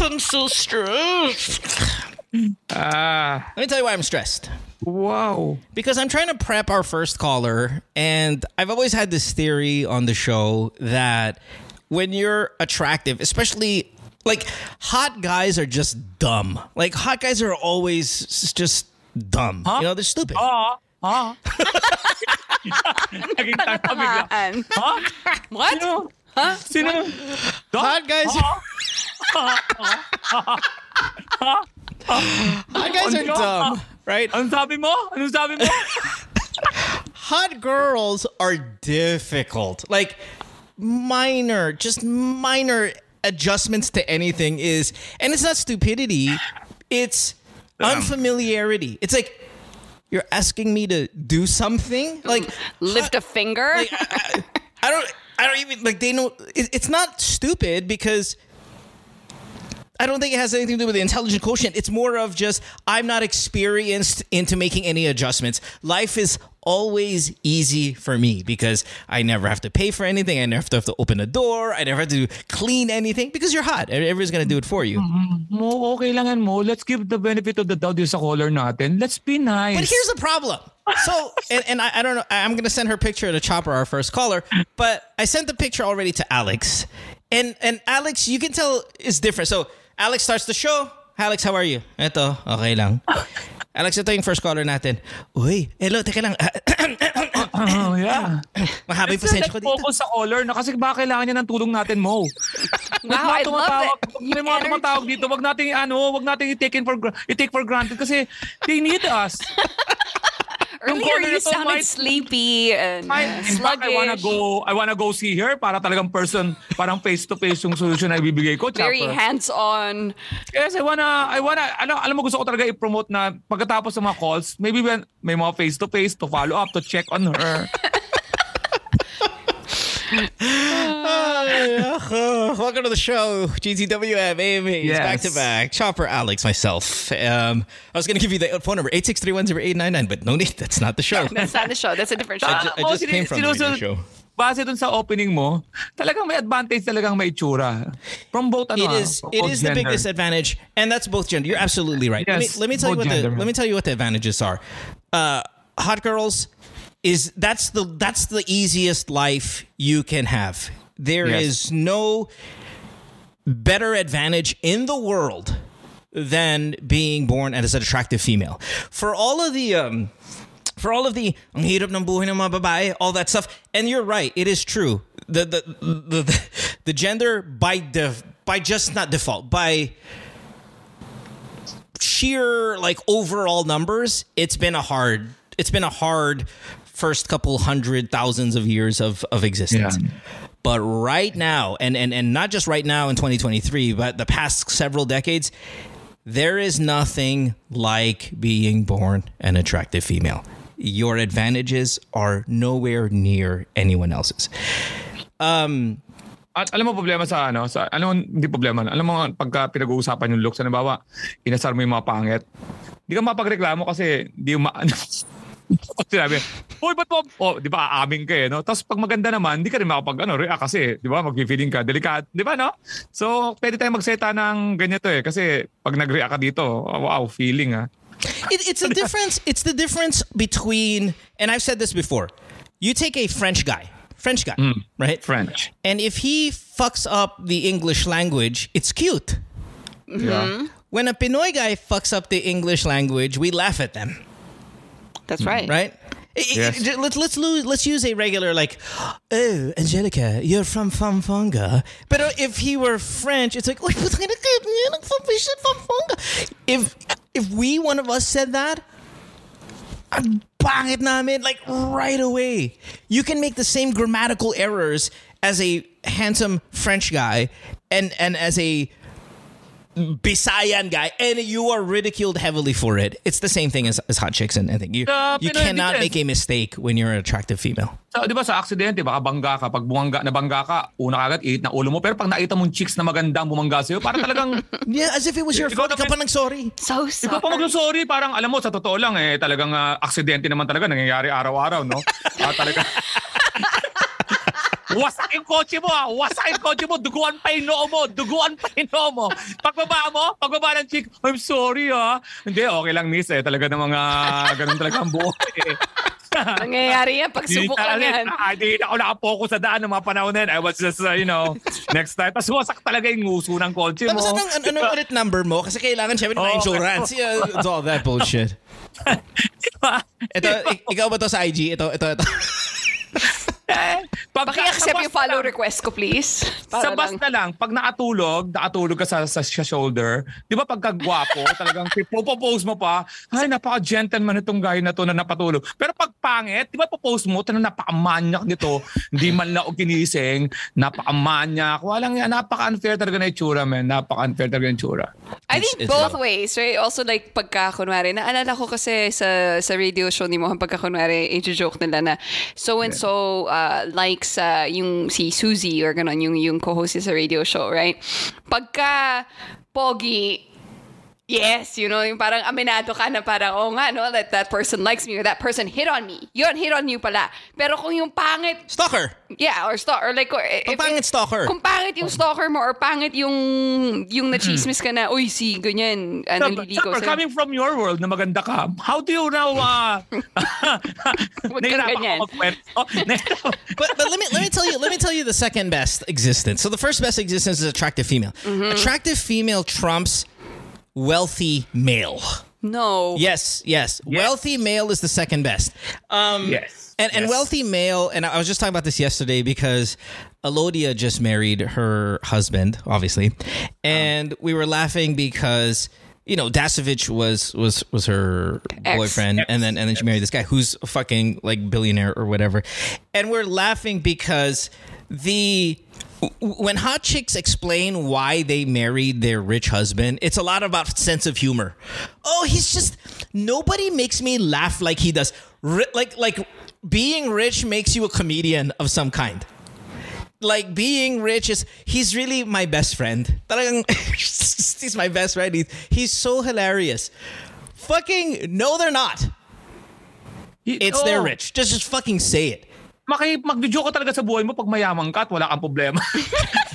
I'm so stressed. Ah, Let me tell you why I'm stressed. wow. Because I'm trying to prep our first caller, and I've always had this theory on the show that when you're attractive, especially like hot guys are just dumb. Like hot guys are always just dumb. You know, they're stupid. Ah, ah. Naging tanga bigla. An. Ha? What? Sino? Huh? Sino? Doc? Hot guys, hot guys are Ano? dumb, right? Anong sabi mo? Anong sabi mo? hot girls are difficult. Like minor, just minor adjustments to anything is, and it's not stupidity, it's unfamiliarity. It's like you're asking me to do something. Like Lift a finger? like, I, I don't, I don't even like they know. It, it's not stupid because. I don't think it has anything to do with the intelligent quotient. It's more of just I'm not experienced into making any adjustments. Life is always easy for me because I never have to pay for anything. I never have to, have to open a door. I never have to clean anything because you're hot. Everybody's gonna do it for you. Mm-hmm. Mo, okay lang mo. Let's give the benefit of the doubt sa caller natin. Let's be nice. But here's the problem. So, and, and I, I don't know, I'm going to send her picture to Chopper, our first caller, but I sent the picture already to Alex. And and Alex, you can tell is different. So, Alex starts the show. Alex, how are you? Ito, okay lang. Alex, ito yung first caller natin. Uy, hello, teka lang. Oh, yeah. Mahaba yung pasensya ko dito. focus sa caller na kasi baka kailangan niya ng tulong natin mo. wow, I love it. may mga tumatawag dito, wag nating ano, wag nating i-take in for i-take for granted kasi they need us. Earlier you sounded might- sleepy and I, uh, in fact, I wanna sluggish. go I wanna go see her para talagang person, parang face to face yung solution na ibibigay ko. Very Chopper. hands-on. Yes, I wanna, I wanna, ano, alam mo gusto ko talaga i-promote na pagkatapos ng mga calls, maybe when may mga face-to-face to follow up, to check on her. Welcome to the show, GTWM, Amy, Yes. back to back. Chopper, Alex, myself. Um, I was going to give you the phone number, 863108899, but no need. That's not the show. That's not the show. That's a different show. I ju- I Oo, just came from the radio show. Base dun sa opening mo, talagang may advantage talagang may itsura. From both ano, It ah, is it both is the gender. biggest advantage, and that's both gender. You're absolutely right. Yes, let me let me tell you both what the let me tell you what the advantages are. Uh, hot girls is that's the that's the easiest life you can have. There is Yes. no better advantage in the world than being born as an attractive female. For all of the um for all of the ang hirap ng buhay ng mga babae, all that stuff. And you're right, it is true. The the the, the, the gender by def, by just not default, by sheer like overall numbers, it's been a hard it's been a hard first couple hundred thousands of years of of existence. Yeah. But right now, and, and and not just right now in 2023, but the past several decades, there is nothing like being born an attractive female. Your advantages are nowhere near anyone else's. Um, At alam mo problema sa ano, sa ano hindi problema. Alam mo pagka pinag-uusapan yung looks, halimbawa, inasar mo yung mga pangit. Hindi ka mapagreklamo kasi hindi mo ma- Pag sinabi, Uy, ba't mo? Oh, di ba, aaming ka eh, no? Tapos pag maganda naman, hindi ka rin makapag, ano, react kasi, di ba, mag-feeling ka, delicate, di ba, no? So, pwede tayo magseta ng ganito eh, kasi pag nag-react ka dito, wow, feeling ah. It, it's a difference. It's the difference between, and I've said this before. You take a French guy, French guy, right? French. And if he fucks up the English language, it's cute. Yeah. When a Pinoy guy fucks up the English language, we laugh at them, That's right. right? I- I- Yes. Let's let's lose, let's use a regular like, oh Angelica, you're from Famfonga. But uh, if he were French, it's like, "Uy, putang ina ka, yan ang from Famfonga. If if we one of us said that, ang pangit namin like right away. You can make the same grammatical errors as a handsome French guy and and as a Bisayan guy, and you are ridiculed heavily for it. It's the same thing as, as hot chicks, and I think you Uh, you Pinoy cannot difference. make a mistake when you're an attractive female. So, di ba sa aksidente, baka bangga ka. Pag bumangga, nabangga ka, una agad, iit na ulo mo. Pero pag nakita mong chicks na maganda ang bumangga sa'yo, parang talagang, Yeah, as if it was your fault. Ikaw naman- pa nang sorry. So ikaw pa sorry. mag-sorry, parang alam mo, sa totoo lang, eh, talagang ah, aksidente naman talaga, nangyayari araw-araw, no? Ah, talaga. wasak yung kotse mo ha. Wasak yung kotse mo. Duguan pa yung noo mo. Duguan pa yung noo mo. Pagbaba mo, pagbaba ng chick, I'm sorry ha. Hindi, okay lang miss eh. Talaga ng mga ganun talaga ang buhay eh. Nangyayari yan pag subukan yan. Ah, Hindi na ako nakapokus sa daan ng mga panahon na yun. I was just, uh, you know, next time. Tapos wasak talaga yung nguso ng kotse mo. Tapos anong, ano, anong ulit number mo? Kasi kailangan syempre ng Oo. insurance. Yeah, it's all that bullshit. Diba? Ito, ik- ikaw ba to sa IG? Ito, ito, ito. Eh, pagka- Paki-accept sa yung follow lang- request ko, please. Sa Para bus lang. na lang, pag nakatulog, nakatulog ka sa, sa, sa shoulder, di ba pagka gwapo, talagang pupopose mo pa, ay, napaka-gentleman itong guy na to na napatulog. Pero pag pangit, di ba popose mo, talagang napaka-manyak nito, hindi man lang o ginising, napaka-manyak, walang yan, napaka-unfair talaga na itsura, man. Napaka-unfair talaga yung itsura. I It's- think it's both not- ways, right? Also like pagka kunwari, naalala ko kasi sa sa radio show ni Mohan pagka kunwari, i-joke nila na so and so uh, likes uh, yung si Suzy or ganon, yung, yung co-host sa radio show, right? Pagka pogi, Yes, you know, yung parang aminado ka na parang, oh nga, no, that that person likes me or that person hit on me. Yun, hit on you pala. Pero kung yung pangit, Stalker. yeah, or stalker, or like, or, if Pag pangit it- stalker. Kung pangit yung stalker mo or pangit yung, yung nachismis ka na, uy, si ganyan, ano, naliligaw Sir, sa'yo. coming from your world na maganda ka, how do you now, uh, Huwag nahirapan ganyan. ako magkwento. But, but let me let me tell you let me tell you the second best existence. So the first best existence is attractive female. Attractive female trumps wealthy male. No. Yes, yes. Wealthy male is the second best. Um, Yes, And and yes. wealthy male, and I was just talking about this yesterday because Alodia just married her husband, obviously, and we were laughing because you know Dasovich was was was her Ex. boyfriend, and then and then she married this guy who's a fucking like billionaire or whatever, and we're laughing because the when hot chicks explain why they married their rich husband, it's a lot about sense of humor. Oh, he's just nobody makes me laugh like he does. Like like being rich makes you a comedian of some kind. Like being rich is he's really my best friend. Talagang he's my best friend. He's, he's so hilarious. Fucking no, they're not. It's they're rich. Just just fucking say it. maki magjo-joke ka talaga sa buhay mo pag mayaman ka at wala kang problema.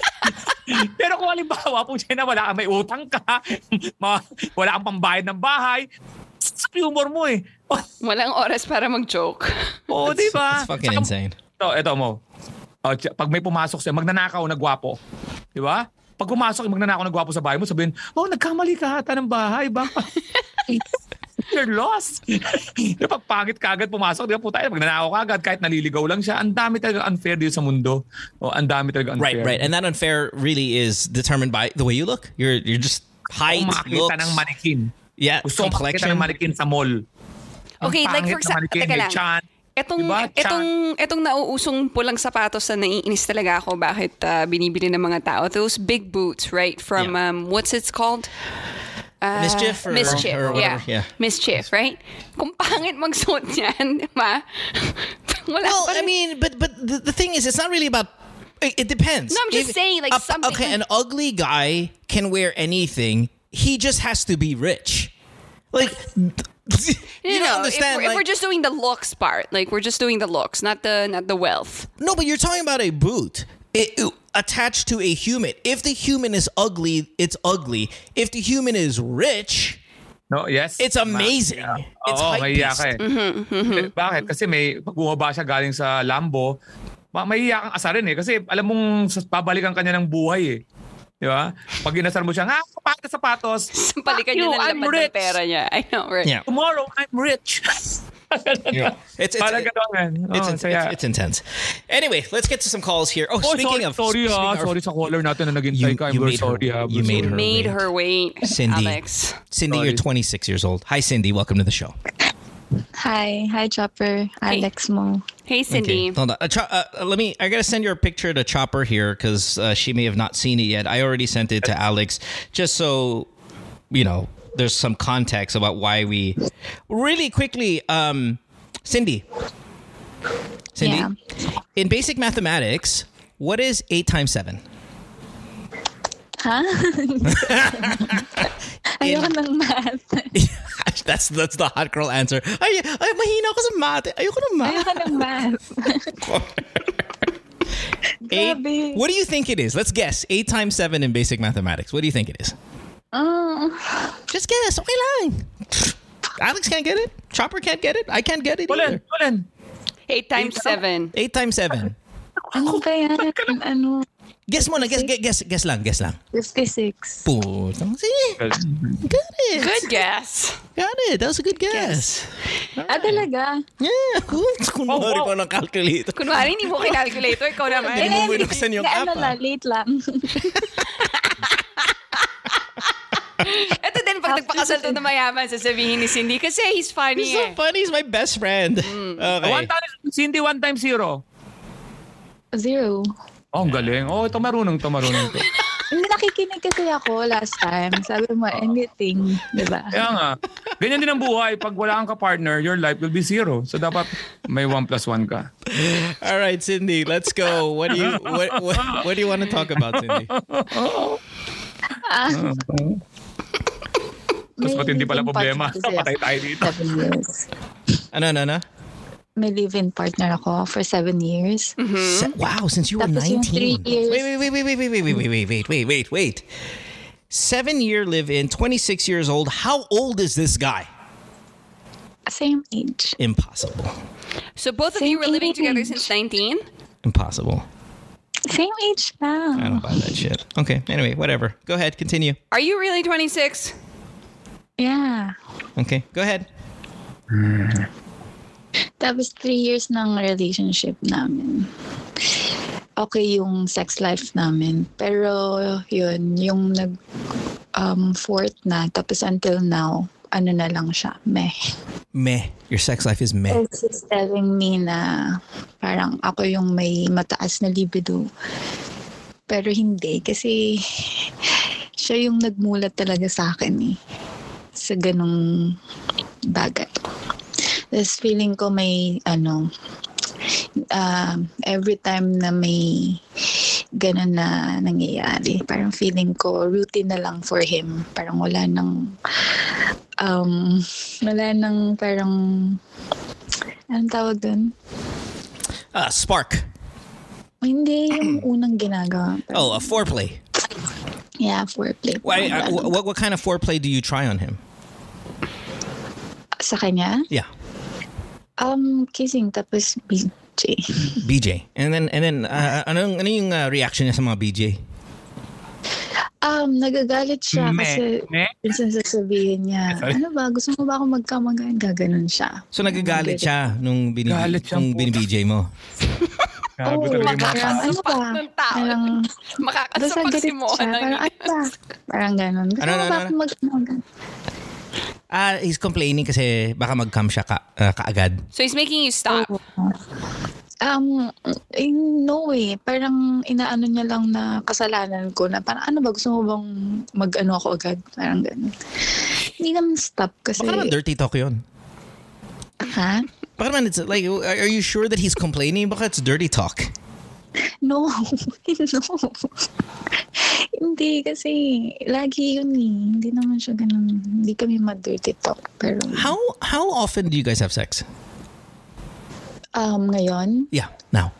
Pero kung halimbawa po siya na wala kang may utang ka, ma- wala kang pambayad ng bahay, sa humor mo eh. Walang oras para mag-joke. Oo, di ba? It's fucking Saka- insane. Ito, ito mo. Oh, tsa- pag may pumasok siya, magnanakaw na gwapo. Di ba? Pag pumasok, magnanakaw na gwapo sa bahay mo, sabihin, oh, nagkamali ka ata ng bahay. Ba? You're lost. Di ba, pag pangit ka agad pumasok, di ba, puta, magnanakaw ka agad kahit naliligaw lang siya. Ang dami talaga unfair dito sa mundo. O, ang dami talaga Right, unfair. right. And that unfair really is determined by the way you look. You're you're just height, Kung makakita looks. ng manikin. yeah, Gusto mo makita complexion. ng manikin sa mall. Okay, like for example, teka lang. Etong, Diba? Chan. etong, etong nauusong pulang sapatos na naiinis talaga ako bakit ah, binibili ng mga tao. Those big boots, right? From, Yeah. um, what's it's called? Ah, MSCHF or- MSCHF, or yeah. whatever, yeah. MSCHF, right? Kung pangit magsuot niyan, di ba? Wala Well, I mean, but but the, the thing is, it's not really about. It, depends. No, I'm just saying, like, a- something- Okay, an ugly guy can wear anything. He just has to be rich. Like, you no, don't understand. If, we're, if we're just doing the looks part, like we're just doing the looks, not the not the wealth. No, but you're talking about a boot it, it- attached to a human. If the human is ugly, it's ugly. If the human is rich, No, yes. It's amazing. Ma- It's Oo, mahiya hypebeast. ka eh. Eh, Bakit? Kasi may, pag bumaba siya galing sa Lambo, ma- mahiya kang asarin eh. Kasi alam mong sas- babalikan kanya ng buhay eh. Di ba? Pag inasar mo siya, nga, kapag sapatos. Palikan you, niya ng I'm ng rich. pera niya. I know, right? yeah, Tomorrow, I'm rich. it's it's, it's, ganun. it's, Oh, it's, saya. it's intense. Anyway, let's get to some calls here. Oh, Oh, speaking sorry, of sorry speaking ah. of- Sorry sa caller natin na naghintay You- ka. I'm made her- sorry ah. you made her Made wait. her wait, Cindy. Alex. Cindy, Sorry. you're 26 years old. Hi, Cindy. Welcome to the show. Hi, hi Chopper, Alex mo. Hey, Cindy. Hold on. Uh, Cho- uh, let me. I gotta send your picture to Chopper here because uh, she may have not seen it yet. I already sent it to Alex, just so you know. There's some context about why we. Really quickly, um, Cindy. Cindy, Yeah. in basic mathematics, what is eight times seven? Ha? Ayoko ng math. that's that's the hot girl answer. Ay, ay mahina ako sa math. Ayoko ng math. Ayoko ng math. Eight. Grabe. What do you think it is? Let's guess. Eight times seven in basic mathematics. What do you think it is? Ah, Just guess. Okay lang. Alex can't get it. Chopper can't get it. I can't get it Ulan, either. ulan. Eight times seven. Eight times seven. ano ba yan? Ano? Guess mo na. Guess, guess, guess, guess lang. Guess lang. 56. Putang. Sige. Got it. Good guess. Got it. That was a good guess. Ah, talaga? Yeah. Cool. Kunwari Oh, oh. pa ng calculator. Kunwari, hindi mo kinalculator. Ikaw naman. Hindi mo binuksan yung Na app, ano ah. lang, late lang. Ito din, pag nagpakasal to na mayaman, sasabihin ni Cindy, kasi he's funny He's so eh. funny. He's my best friend. Okay. One time, Cindy, one time zero. Zero. Oh, ang galing. Oh, ito marunong to, marunong to. Hindi nakikinig kasi ako last time. Sabi mo, anything. Di ba? Kaya nga, ganyan din ang buhay. Pag wala kang ka-partner, your life will be zero. So dapat may one plus one ka. All right, Cindy, let's go. What do you what what, what do you want to talk about, Cindy? Tapos ba't hindi pala live-in problema? partner kasi Patay tayo dito. for seven years. Ano, ano, ano? May live-in partner ako for seven years. Se- wow, since you were Tapos yung 19. three years- Wait, wait, wait, wait, wait, wait, wait, wait, wait, wait, wait, wait, wait. Seven year live in, 26 years old. How old is this guy? Same age. Impossible. So both of you were living together since 19? Impossible. Same age I don't buy that shit. Okay, anyway, whatever. Go ahead, continue. Are you really 26? Yeah. Okay, go ahead. Tapos three years ng relationship namin. Okay yung sex life namin. Pero yun, yung nag um, fourth na. Tapos until now, ano na lang siya, meh. Meh. Your sex life is meh. So she's telling me na parang ako yung may mataas na libido. Pero hindi kasi siya yung nagmulat talaga sa akin eh. Sa ganong bagay. Tapos feeling ko may ano, um, every time na may ganun na nangyayari, parang feeling ko routine na lang for him. Parang wala nang um, wala nang parang anong tawag dun? Uh, spark. Hindi yung unang ginagawa. Parang, Oh, a foreplay. yeah, foreplay. Why, uh, what, what kind of foreplay do you try on him? Sa kanya? Yeah, Um, kissing tapos BJ. BJ. And then, and then, uh, ano, ano yung uh, reaction niya sa mga BJ? Um, nagagalit siya Meh. kasi Meh? minsan sasabihin niya, Sorry. ano ba, gusto mo ba ako magkamagain? Gaganon siya. So nagagalit siya nung bini Galit nung bini-BJ mo. Gago Oo, talaga yung mga parang ano ba? Parang, basta Makakasapag si ng Parang, ano ba? Parang ganon. Gusto Ano, mo ano, ba ano? ako magkamagain? Ah, he's complaining kasi baka mag-come siya ka, uh, kaagad. So he's making you stop. Um, in no way. Parang inaano niya lang na kasalanan ko na parang ano ba gusto mo bang mag-ano ako agad? Parang ganun. Hindi naman stop kasi. Baka naman dirty talk yun. Ha? Baka naman it's like, are are you sure that he's complaining? Baka it's dirty talk. No. no. Hindi kasi lagi yun eh. Hindi naman siya ganun. Hindi kami ma-dirty talk. Pero How how often do you guys have sex? um, ngayon, Yeah, now.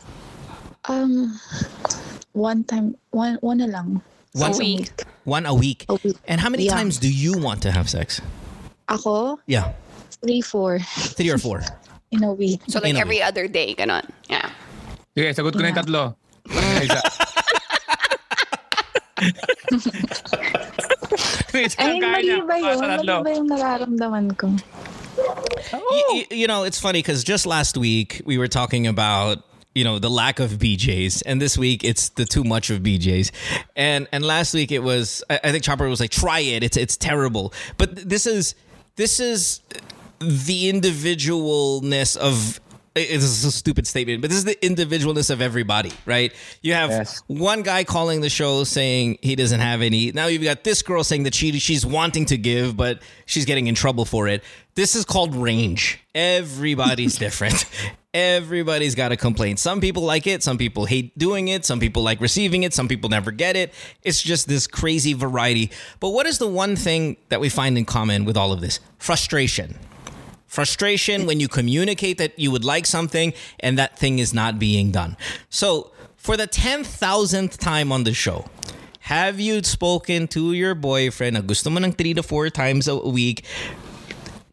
um, one time, one, one na lang. One Sa a week. One a week. A week. And how many Yeah. times do you want to have sex? Ako, Yeah, three, four three or four. in a week. So like every other day, ganon. Yeah. Sige, sagot ko na yung tatlo. Isa. Ay, mali ba yun? Mali ba yung nararamdaman ko? Oh. Y- y- you know, it's funny because just last week we were talking about you know the lack of BJ's, and this week it's the too much of BJ's, and and last week it was I, I think Chopper was like try it, it's it's terrible, but this is this is the individualness of it's a stupid statement, but this is the individualness of everybody, right? You have Yes. one guy calling the show saying he doesn't have any. Now you've got this girl saying that she she's wanting to give, but she's getting in trouble for it. This is called range. Everybody's different. Everybody's got a complaint. Some people like it, some people hate doing it, some people like receiving it, some people never get it. It's just this crazy variety. But what is the one thing that we find in common with all of this? Frustration frustration when you communicate that you would like something and that thing is not being done. So, for the 10,000th time on the show, have you spoken to your boyfriend na gusto mo ng three to four times a week?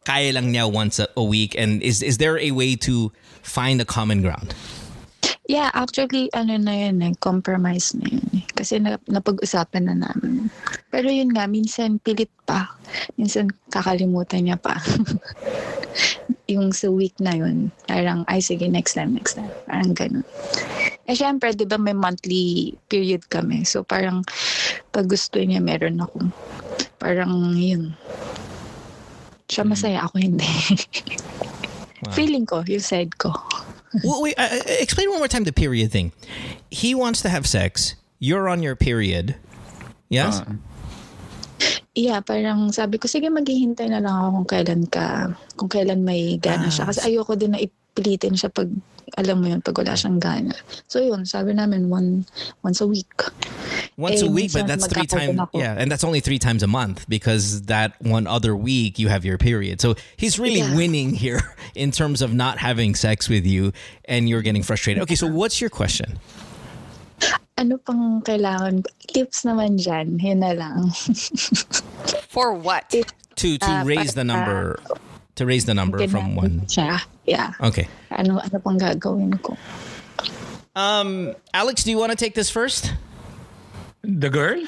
Kaya lang niya once a, a week. And is, is there a way to find a common ground? Yeah, actually, ano na yun eh, compromise na yun eh. Kasi na, napag-usapan na namin. Pero yun nga, minsan pilit pa. Minsan kakalimutan niya pa. yung sa week na yun, parang, ay sige, next time, next time. Parang ganun. Eh, syempre, di ba may monthly period kami. So, parang, pag gusto niya, meron ako. Parang, yun. Siya masaya, ako hindi. Feeling ko, yung side ko. well, wait, uh, uh, explain one more time the period thing. He wants to have sex. You're on your period. Yes? Ah. Yeah, parang sabi ko, sige maghihintay na lang ako kung kailan ka, kung kailan may gana siya. Kasi ayoko din na ipilitin siya pag, alam mo yun, pag wala siyang gana. So yun, sabi namin one, once a week. Once a Eh, week, but that's three times. Yeah, and that's only three times a month because that one other week you have your period. So he's really Yeah. winning here in terms of not having sex with you, and you're getting frustrated. Okay, so what's your question? Ano pang kailangan? Tips naman dyan, yun na lang. For what? To to Uh, raise the para- number, to raise the number from one. Siya. Yeah. Okay. Ano, ano pang gagawin ko? Um, Alex, do you want to take this first? The girl?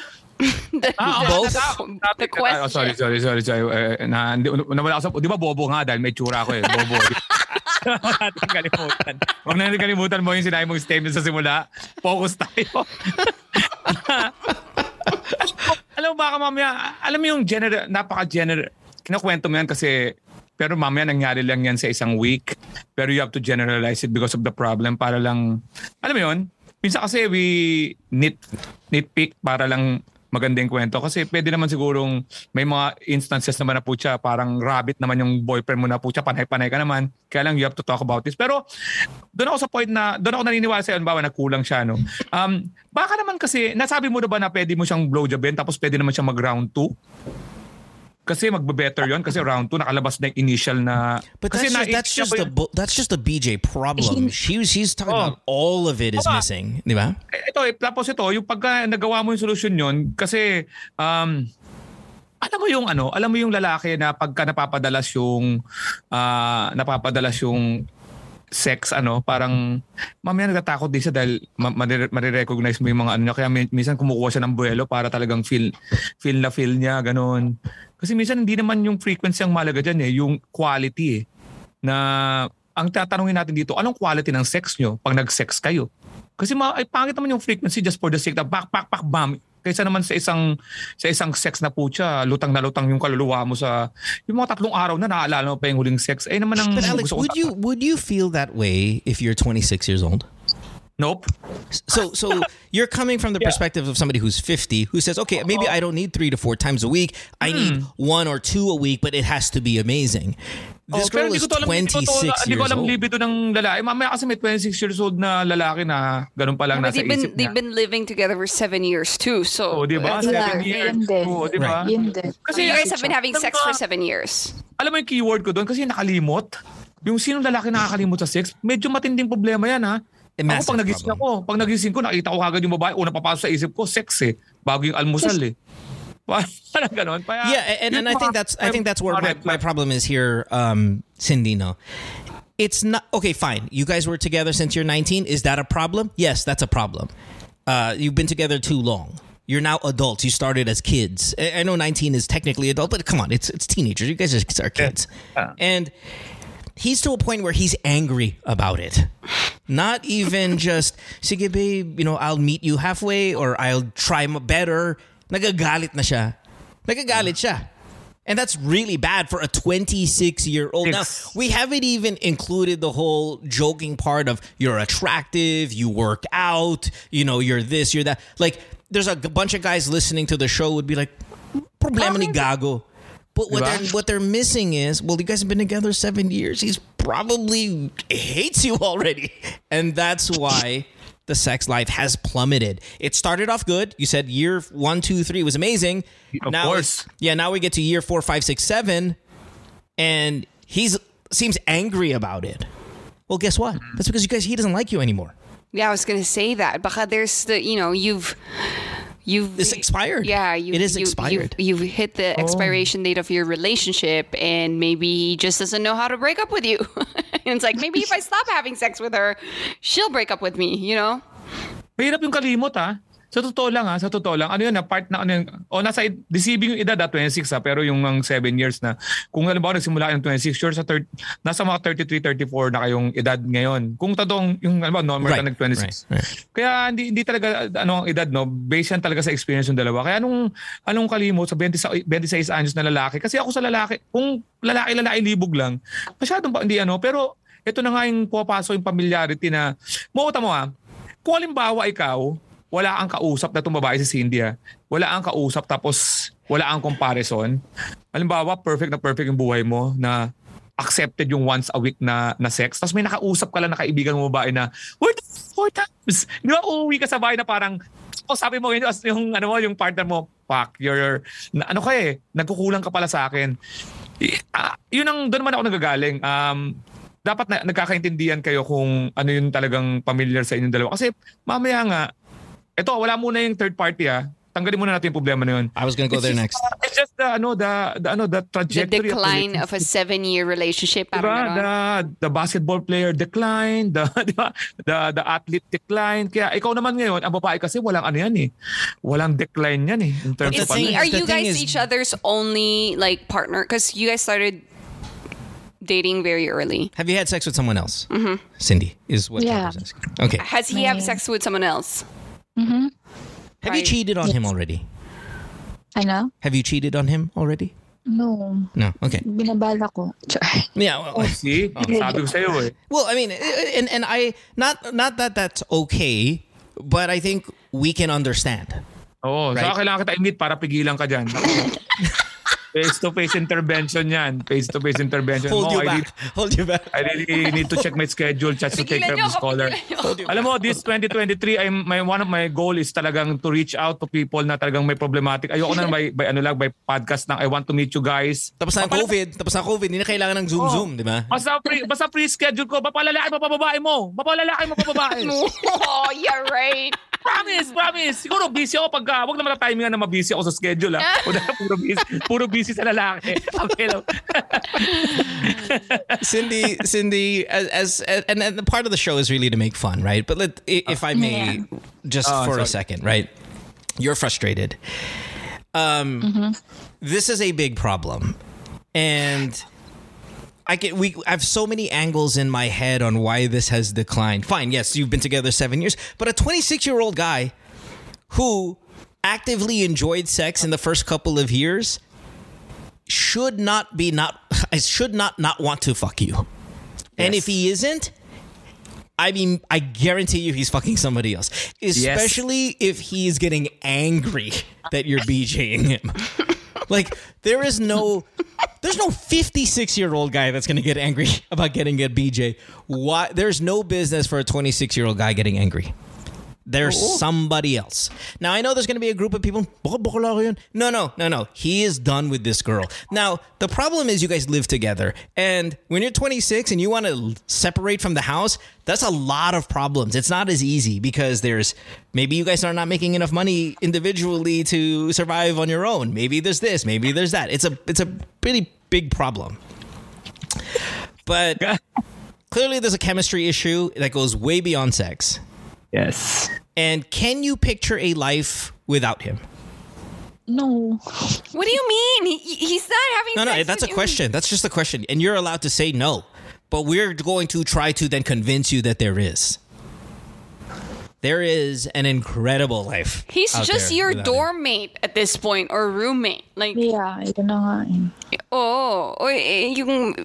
Ah, Both? The Oh, sorry, question. sorry, sorry, sorry. Eh, na, hindi- nawala ako sa, di ba bobo nga dahil may tsura ko eh. Bobo. Huwag natin kalimutan. Huwag natin kalimutan mo yung sinabi mong statement sa simula. Focus tayo. alam mo baka mamaya, alam mo yung general, napaka-general, kinakwento mo yan kasi, pero mamaya nangyari lang yan sa isang week. Pero you have to generalize it because of the problem para lang, alam mo yun, minsan kasi we nit, nitpick para lang magandang kwento. Kasi pwede naman sigurong may mga instances naman na po siya parang rabbit naman yung boyfriend mo na po siya panay-panay ka naman. Kaya lang you have to talk about this. Pero doon ako sa point na doon ako naniniwala sa bawa nagkulang siya no? Um baka naman kasi nasabi mo na ba na pwede mo siyang blowjobin tapos pwede naman siya mag round 2 kasi magbe-better yon kasi round 2 nakalabas na yung initial na But kasi that's just, na- that's just the that's just the BJ problem. She she's talking Oh. about all of it is Tama. missing, di ba? Eh, ito, eh, tapos ito, yung pagka nagawa mo yung solusyon yon kasi um, alam mo yung ano, alam mo yung lalaki na pagka napapadalas yung ah, napapadalas yung sex ano parang mamaya natatakot din siya dahil ma- marirecognize mo yung mga ano niya. Kaya min- minsan kumukuha siya ng buwelo para talagang feel feel na feel niya ganun. Kasi minsan hindi naman yung frequency ang malaga dyan eh. Yung quality eh na ang tatanungin natin dito anong quality ng sex nyo pag nag-sex kayo? Kasi ma- ay pangit naman yung frequency just for the sake na pak pak pak bam kaysa naman sa isang sa isang sex na putya lutang na lutang yung kaluluwa mo sa yung mga tatlong araw na naalala mo pa yung huling sex eh naman ang But Alex, gusto ko would you would you feel that way if you're 26 years old? nope So so you're coming from the perspective of somebody who's 50 who says, "Okay, maybe I don't need 3 to 4 times a week. I need one or two a week, but it has to be amazing." This Oh, girl is ko to alam, hindi ko to- 26 Hindi ko years alam libido ng lalaki. Mamaya kasi may 26 years old na lalaki na ganun pa lang But nasa they've been isip they've been living together for seven years too. So Oh, di ba? that's Yeah, Seven fair. years. yun din. Oo, di ba? Yun din. Kasi you guys have been having sex for seven years. Alam mo yung keyword ko doon kasi nakalimot. Yung sinong lalaki nakakalimot sa sex, medyo matinding problema yan ha. A Ako massive pag nagising problem. ako, pag nagising ko, nakita ko kagad yung babae, una papasok sa isip ko, sex eh. Bago yung almusal eh. Kaya, Yeah, and, and I think that's I think that's where my, my problem is here, um, Cindy. No, it's not okay. Fine, you guys were together since you're 19. Is that a problem? Yes, that's a problem. Uh, you've been together too long. You're now adults. You started as kids. I I know 19 is technically adult, but come on, it's it's teenagers. You guys are, are kids, Yeah. and he's to a point where he's angry about it. Not even just, sige babe, you know, I'll meet you halfway or I'll try better. Nagagalit na siya. Nagagalit siya. And that's really bad for a 26 year old. Now, we haven't even included the whole joking part of you're attractive, you work out, you know, you're this, you're that. Like, there's a bunch of guys listening to the show would be like, problema ni Gago. But what they're what they're missing is, well, you guys have been together seven years. He's probably hates you already, and that's why the sex life has plummeted. It started off good. You said year one, two, three was amazing. Of now, course. yeah. Now we get to year four, five, six, seven, and he's seems angry about it. Well, guess what? That's because you guys he doesn't like you anymore. Yeah, I was gonna say that. But there's the you know you've you've It's expired. Yeah, you, It is you, expired. You've, you've hit the oh. expiration date of your relationship, and maybe he just doesn't know how to break up with you. and it's like maybe if I stop having sex with her, she'll break up with me. You know? Mahirap yung kalimot ha. Sa totoo lang ha, sa totoo lang. Ano yun na part na ano yun. O nasa deceiving yung edad ha, 26 ha, pero yung mga 7 years na. Kung halimbawa nagsimula kayo ng 26, sure sa thir- nasa mga 33, 34 na kayong edad ngayon. Kung totoong yung halimbawa normal ka Right, nag-26. right, right. Kaya hindi hindi talaga ano ang edad no, based yan talaga sa experience ng dalawa. Kaya anong anong kalimot sa 26 26 anyos na lalaki kasi ako sa lalaki, kung lalaki lalaki libog lang, masyadong pa hindi ano, pero ito na nga yung pupasok yung familiarity na Mukha mo ha, kung halimbawa ikaw, wala kang kausap na itong babae si Cindy ha, wala kang kausap tapos wala kang comparison, halimbawa perfect na perfect yung buhay mo na accepted yung once a week na na sex. Tapos may nakausap ka lang na kaibigan mo babae na, four times, four times. Di ba, uuwi ka sa bahay na parang, o sabi mo yun, yung, ano mo, yung partner mo, fuck, you're, na, ano ka eh, nagkukulang ka pala sa akin. Ah, yun ang, doon naman ako nagagaling. Um, dapat na, nagkakaintindihan kayo kung ano yung talagang familiar sa inyong dalawa. Kasi mamaya nga, ito, wala muna yung third party ah. Tanggalin muna natin yung problema na yun. I was gonna go It's there just, next. uh, it's just the, ano, the, the, ano, the trajectory. The decline of of a seven-year relationship. Diba? The, the basketball player decline, the, diba? the, the athlete decline. Kaya ikaw naman ngayon, ang babae kasi walang ano yan eh. Walang decline yan eh. In terms the of Is thing ano. are you guys is- each other's only like partner? Because you guys started dating very early. Have you had sex with someone else? Cindy is what Yeah. Trevor's asking. Okay. Has he had sex with someone else? Mm-hmm. Have you cheated on him already? I know. Have you cheated on him already? No. No. Okay. Binabala ko. Char. Yeah. Well, See? Sabi ko sa'yo eh. well, I mean, and and I not not that that's okay, but I think we can understand. Oo. Right. Saka kailangan kita i-meet para pigilan ka dyan. Face-to-face intervention yan. Face-to-face intervention. Hold Mo, you I back. need- Hold you back. I really need to check my schedule just to take care of pigilan niyo. Alam mo, this 2023, I'm, my, one of my goal is talagang to reach out to people na talagang may problematic. Ayoko na by, by ano lang, by podcast na I want to meet you guys. Tapos na COVID, tapos na COVID, hindi na kailangan ng Zoom Oh. Zoom, di ba? Basta free, basta free schedule ko, mapalalaki mo pa babae mo. Mapalalaki mo pa babae. oh, you're right. Promise, promise. Siguro busy ako pagka, wag naman na timingan na mabusy ako sa schedule ha. O dahil puro busy, puro busy sa lalaki. Okay lang. Cindy, Cindy, as, as and, and the part of the show is really to make fun, right? But let, i- if I may, just Oh, for a second, right? You're frustrated. Um, this is a big problem, and I get we I have so many angles in my head on why this has declined. Fine, yes, you've been together seven years, but a 26 year old guy who actively enjoyed sex in the first couple of years should not be not I should not not want to fuck you. And if he isn't, I mean, I guarantee you he's fucking somebody else. Especially if he's getting angry that you're BJing him. like there is no there's no 56 year old guy that's going to get angry about getting a BJ. Why there's no business for a 26 year old guy getting angry. There's oh, oh. somebody else. Now I know there's going to be a group of people. "Baka bakla ko yun." No, no, no, no. He is done with this girl. Now the problem is you guys live together, and when you're 26 and you want to separate from the house, that's a lot of problems. It's not as easy because there's maybe you guys are not making enough money individually to survive on your own. Maybe there's this. Maybe there's that. It's a it's a pretty big problem. But clearly, there's a chemistry issue that goes way beyond sex. Yes. And can you picture a life without him? No. What do you mean? He, he's not having No, no, that's a with you. question. That's just a question. And you're allowed to say no. But we're going to try to then convince you that there is. There is an incredible life. He's out just there your without him. dorm mate at this point or roommate. Like, Yeah, ito na nga eh. oh, o, eh, yung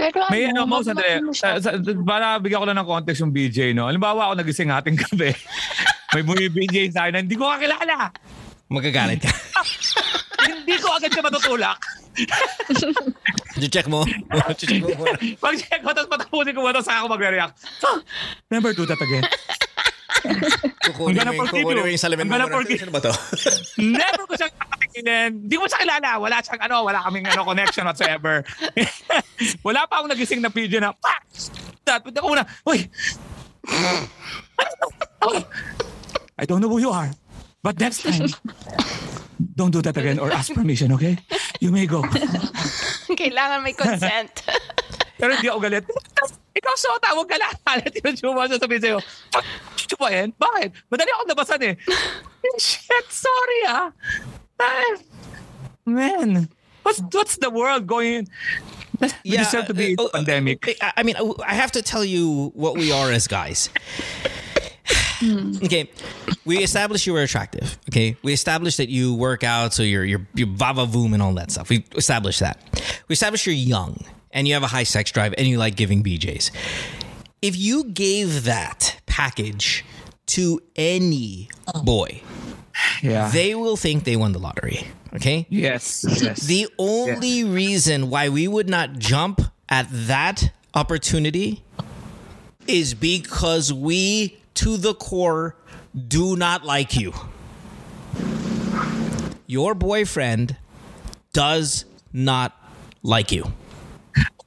Pero May ano, ano, mo, sandali. magmahal mo siya. Sa, sa, para bigyan ko lang ng context yung BJ, no? Halimbawa ako nagising ating gabi. May bumi BJ sa akin na hindi ko kakilala. Magagalit ka. hindi ko agad siya matutulak. check mo. check mo muna. Pag-check ko, tapos patapusin ko mo, tapos saka ako magre-react. So, never do that again. Kukunin mo yung, kukunin mo yung salamin mo. muna. to? Never ko siyang kakatingin. Hindi ko siya kilala. Wala siyang ano, wala kaming ano, connection whatsoever. wala pa akong nagising na video na, pak! Punta ka muna. Uy! I don't know who you are. But next time, don't do that again or ask permission, okay? You may go. Kailangan may consent. Pero hindi ako galit. Ikaw, Sota, huwag ka lahat. Yung chuma siya sabihin sa'yo, chupain? Bakit? Madali ako nabasan eh. Shit, sorry ah. Ah, Man, what's, what's the world going We deserve to be uh, pandemic. I I mean, I have to tell you what we are as guys. okay, we established you were attractive. Okay, we established that you work out, so you're you're you're vava voom and all that stuff. We established that. We established you're young and you have a high sex drive and you like giving BJ's. If you gave that package to any boy, Yeah. they will think they won the lottery. Okay. yes. Yes. The only reason why we would not jump at that opportunity is because we, to the core, do not like you. Your boyfriend does not like you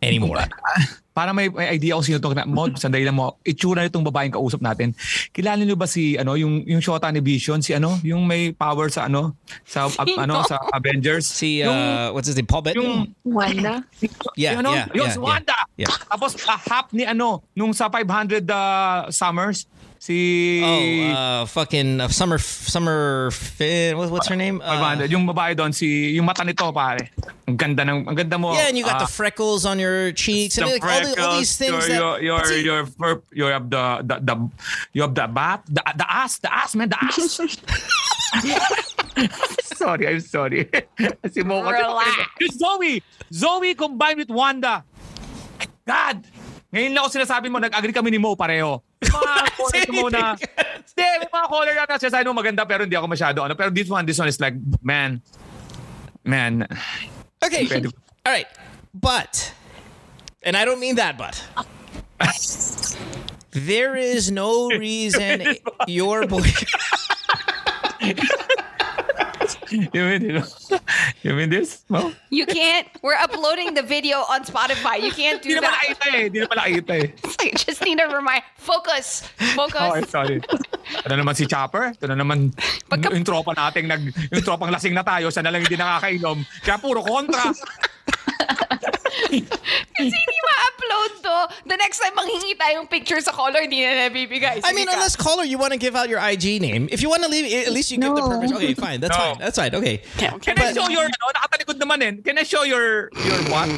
anymore. para may, may idea kung sino to na mo sandali lang mo itsura nitong babaeng kausap natin kilala niyo ba si ano yung yung shota ni Vision si ano yung may power sa ano sa ab- ano sa Avengers yung, uh, what's his name? Bettany? yung Wanda? yeah, yung ano yeah, yung yeah, si yeah. Wanda yeah. tapos ah, half ni ano nung sa 500 uh, summers si Oh, uh, fucking uh, summer, summer. Fin, what, what's her name? Uh, yung babae doon si yung mata nito pare ang ganda ng ang ganda mo yeah, and you got ah, the freckles on your cheeks, and like, all, the, all these freckles, things your, that. your, but see, your, your, you have the, the, the, you have the bat, the, the ass, the ass, man, the ass. sorry, I'm sorry. si Mo kasi Relax. Yung Zooey, Zooey combined with Wanda. God, ngayon lang ako sinasabi mo, nag-agree kami ni Mo pareho. Mga caller mo hindi, may mga caller na mo maganda pero hindi ako masyado, ano, pero this one, this one is like, man, man, Okay. Pwede- All right. But, and I don't mean that, but. There is no reason your boy. you mean, you, know, you mean this, Mo? You can't. We're uploading the video on Spotify. You can't do that. eh, hindi naman nakita eh. I just need to remind. Focus. Focus. Oh, I'm sorry. Ano naman si Chopper? Ito na naman Pagka- yung tropa nating nag yung tropang lasing na tayo, sana lang hindi nakakainom. Kaya puro kontra. Kasi hindi ma-upload to. The next time manghingi tayong picture sa color, hindi na nabibigay. I mean, ka. unless caller, you want to give out your IG name. If you want to leave, at least you give the No. permission. Okay, fine. That's No. fine. That's fine. Okay. Okay, okay. Can I show your, ano, nakatalikod naman eh. Can I show your, your what?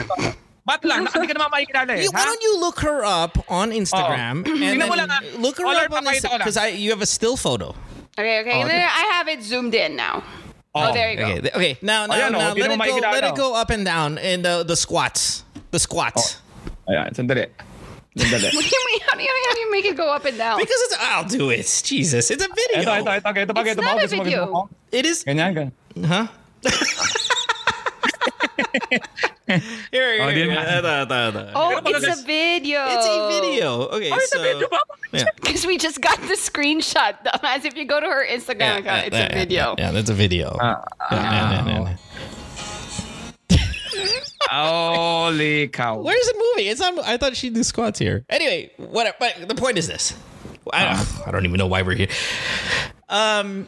Ba't lang? Hindi ka naman makikilala eh. You, why don't you look her up on Instagram and then lang, ah. look her Caller, up on papakita ko lang. because I you have a still photo. Okay, okay. Oh, And then I have it zoomed in now. Oh, there you go. Okay, th- okay. Now, now, Ayan, oh, now hindi let it go. makikilala, Let it oh. go up and down in the the squats. The squats. Ayan, sandali. Sandali. What do you mean? How do you, how do you make it go up and down? Because it's I'll do it. Jesus, it's a video. Ito, ito, ito, ito, ito, It's ito, not a video. It is, Ganyan, ganyan. huh? Here, here, Oh, here. di na. Ito, ito, ito. oh, Pero it's a video. It's a video. Okay, Oh, it's so a video ba? yeah. Because we just got the screenshot. As if you go to her Instagram account, it's a video. Yeah, that's a video. Ah, Yeah, yeah, yeah, yeah, yeah. Holy cow. Where's it moving? It's not. I thought she'd do squats here. Anyway, whatever. But the point is this. I, I don't even know why we're here. Um,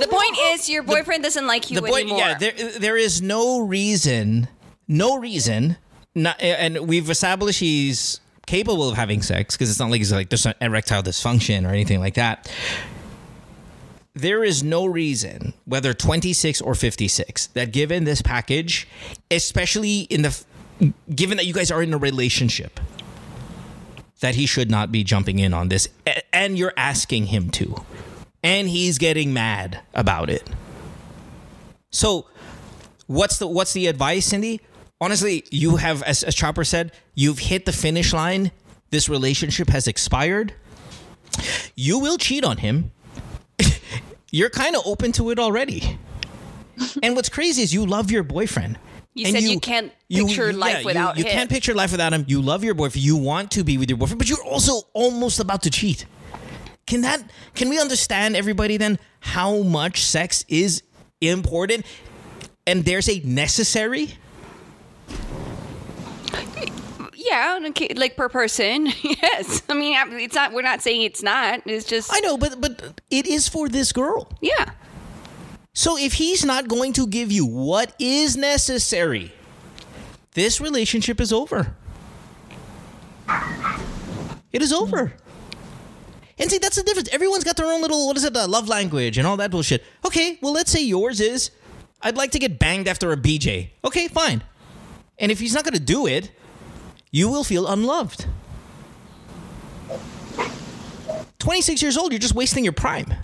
The point is, your boyfriend doesn't like you the point, anymore. yeah, there there is no reason, no reason, not, and we've established he's capable of having sex because it's not like he's like there's an erectile dysfunction or anything like that. There is no reason, whether 26 or 56, that given this package, especially in the, given that you guys are in a relationship, that he should not be jumping in on this, and you're asking him to, and he's getting mad about it. So, what's the what's the advice, Cindy? Honestly, you have, as, as Chopper said, you've hit the finish line. This relationship has expired. You will cheat on him. You're kind of open to it already. And what's crazy is you love your boyfriend. You And said you can't picture life you- without you, him. You can't picture life without him. You love your boyfriend. You want to be with your boyfriend, but you're also almost about to cheat. Can that? Can we understand everybody then how much sex is important, and there's a necessary? Yeah, like per person. yes. I mean, it's not. We're not saying it's not. It's just. I know, but but it is for this girl. Yeah. So if he's not going to give you what is necessary, this relationship is over. It is over. And see, that's the difference. Everyone's got their own little, what is it, uh, love language and all that bullshit. Okay, well, let's say yours is, I'd like to get banged after a BJ. Okay, fine. And if he's not going to do it, you will feel unloved. 26 years old, you're just wasting your prime.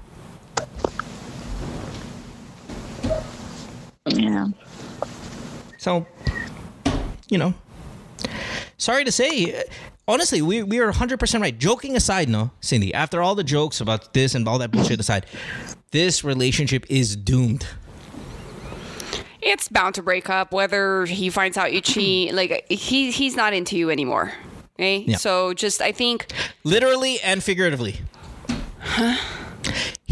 Yeah. So, you know, sorry to say, honestly, we, we are 100% right. Joking aside, no, Cindy, after all the jokes about this and all that bullshit aside, this relationship is doomed. It's bound to break up whether he finds out you cheat. Like he he's not into you anymore. Okay? Yeah. So just I think Literally and figuratively.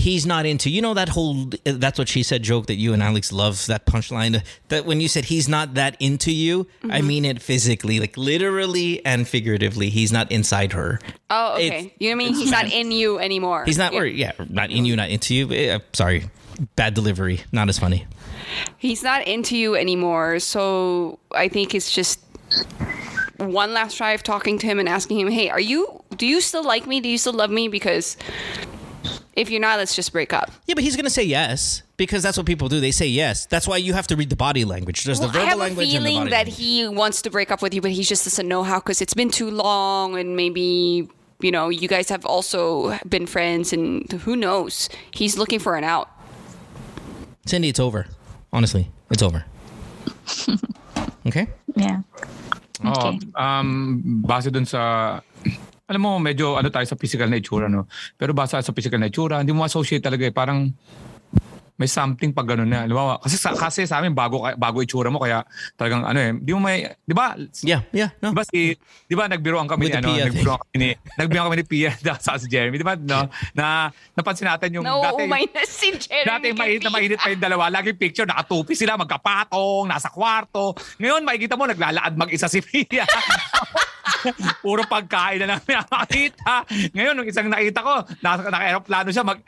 He's not into you know that whole that's what she said joke that you and Alex love that punchline that when you said he's not that into you I mean it physically like literally and figuratively he's not inside her Oh, okay. It's- you know what I mean? He's not in you anymore. he's not Yeah. or yeah not in you not into you Eh, sorry bad delivery not as funny He's not into you anymore. So I think it's just one last try of talking to him and asking him, "Hey, are you? Do you still like me? Do you still love me? Because if you're not, let's just break up." Yeah, but he's gonna say yes because that's what people do. They say yes. That's why you have to read the body language. There's Well, the I verbal have a language and the feeling body that language. he wants to break up with you, but he just doesn't know how because it's been too long, and maybe you know you guys have also been friends, and who knows? He's looking for an out. Cindy, it's over. Honestly, it's over. okay. Yeah. Oo. Okay. um, base dun sa, alam mo, medyo ano tayo sa physical na itsura, no? Pero base sa physical na itsura, hindi mo associate talaga eh. Parang may something pag gano'n na. Alam mo, kasi sa, kasi sa amin, bago, bago itsura mo, kaya talagang ano eh, di mo may, di ba? Yeah, yeah, no. Di ba si, di ba nagbiroan kami With ano, Pia nagbiroan kami ni, nagbiroan kami ni Pia sa si Jeremy, di ba? No? Na, napansin natin yung No, dati, umay na si Jeremy. Dati mainit na mainit pa yung dalawa. Laging picture, nakatupi sila, magkapatong, nasa kwarto. Ngayon, makikita mo, naglalaad mag-isa si Pia. Puro pagkain na lang nakakita. Ngayon, nung isang nakita ko, nasa naka-aeroplano siya, mag,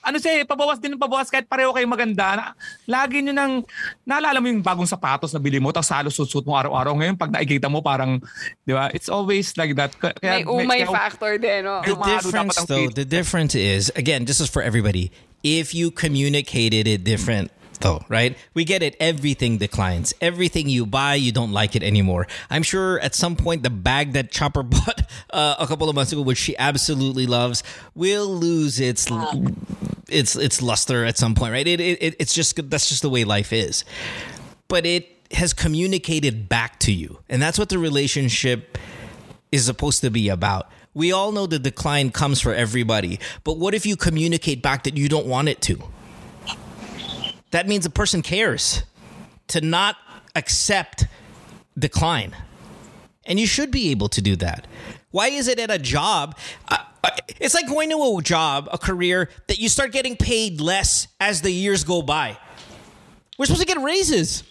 ano siya, eh, pabawas din ng pabawas kahit pareho kayo maganda. Na, lagi nyo nang, naalala mo yung bagong sapatos na bili mo, tapos halos susuot mo araw-araw. Ngayon, pag nakikita mo, parang, di ba, it's always like that. Kaya, May umay kaya- factor din, oh. The difference, though, the difference is again, this is for everybody. If you communicated it different, though, right? We get it. Everything declines. Everything you buy, you don't like it anymore. I'm sure at some point the bag that Chopper bought uh, a couple of months ago, which she absolutely loves, will lose its its its luster at some point, right? It, it, it it's just that's just the way life is. But it has communicated back to you, and that's what the relationship is supposed to be about. We all know the decline comes for everybody, but what if you communicate back that you don't want it to? That means a person cares to not accept decline. And you should be able to do that. Why is it at a job? Uh, uh, it's like going to a job, a career that you start getting paid less as the years go by. We're supposed to get raises.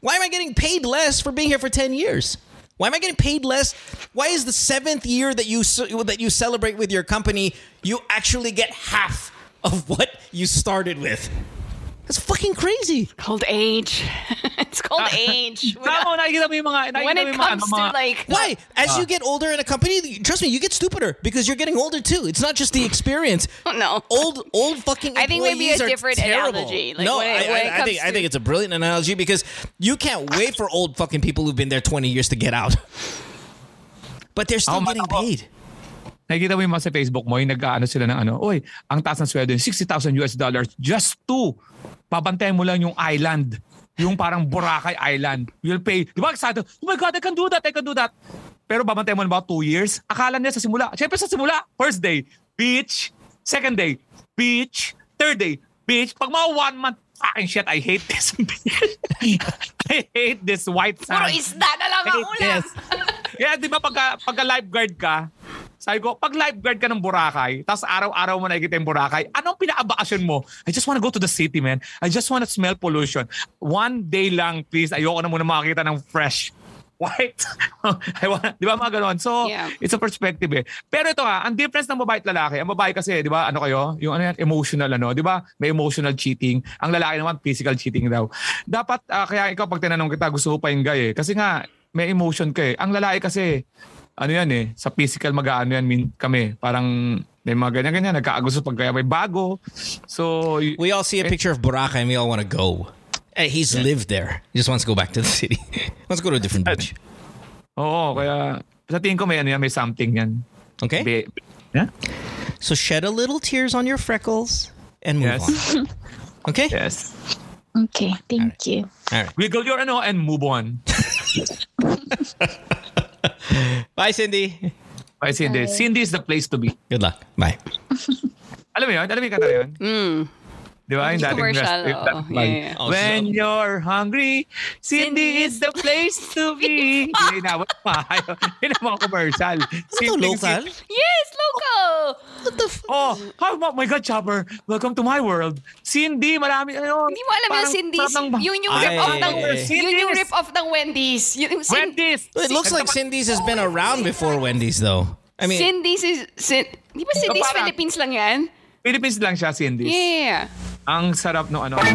Why am I getting paid less for being here for 10 years? Why am I getting paid less? Why is the seventh year that you that you celebrate with your company, you actually get half of what you started with? That's fucking crazy. called age. it's called ah. age. Tama, nakikita mo yung mga, nakikita when it comes to like Why? As ah. you get older in a company, trust me, you get stupider because you're getting older too. It's not just the experience. Oh, no. Old old fucking I think maybe a different terrible. analogy, like no, when it- I, when it I, I comes think I think it's a brilliant analogy because you can't wait for old fucking people who've been there 20 years to get out. But they're still oh Ako, getting ako. paid. Nakikita mo yung mga sa Facebook mo, yung nag-ano sila ng ano, oy, ang taas ng sweldo, yung 60,000 US dollars just to pabantayan mo lang yung island. Yung parang Boracay Island. You'll pay. Di ba excited? Oh my God, I can do that, I can do that. Pero babantayan mo na about two years. Akala niya sa simula. Siyempre sa simula, first day, beach. Second day, beach. Third day, beach. Pag mga one month, fucking shit, I hate this. I hate this white Puro sand. isda na lang ang ulam. Kaya di ba pagka, pagka lifeguard ka, sabi ko, pag lifeguard ka ng Boracay, tapos araw-araw mo nakikita yung Boracay, anong pinaka-bakasyon mo? I just wanna go to the city, man. I just wanna smell pollution. One day lang, please. Ayoko na muna makakita ng fresh white. I want, di ba mga ganon? So, Yeah. it's a perspective eh. Pero ito nga, ang difference ng babae at lalaki, ang babae kasi, di ba, ano kayo? Yung ano yan, emotional ano, di ba? May emotional cheating. Ang lalaki naman, physical cheating daw. Dapat, ah, kaya ikaw pag tinanong kita, gusto ko pa yung guy eh. Kasi nga, may emotion ka eh. Ang lalaki kasi, ano yan eh, sa physical mag-ano yan min, kami. Parang may mga ganyan-ganyan, nagkaagusto pag kaya may bago. So, y- We all see a picture of Boracay and we all want to go. Eh, he's lived there. He just wants to go back to the city. wants to go to a different beach. oo, kaya sa tingin ko may ano yan, may something yan. Okay? Be, yeah? So shed a little tears on your freckles and move Yes. on. Okay? Yes. Okay, thank you. All right. Wiggle your ano and move on. Bye, Cindy. Bye, Cindy. Cindy is the place to be. Good luck. Bye. Alam mo yun? Alam mo yung kanta yun? Mm. Di ba? Yung dating commercial, rest- line. Yeah, yeah. Oh, When so- you're hungry, Cindy is the place to be. Hindi na, wala pa. Yun ang mga commercial. Ito Simpleng local? Yes, local! What the f- Oh, how about, my God, Chopper, welcome to my world. Cindy, marami, ano, Hindi mo alam yung Cindy's, parang- yun yung rip-off ng, Cindy's. yun yung rip-off ng Wendy's. Yun, yung Wendy's. It looks like Cindy's has been around before Wendy's, though. I mean, Cindy's is, Cin, di ba Cindy's Philippines lang yan? Philippines lang siya, Cindy. Yeah. Ang sarap no ano. When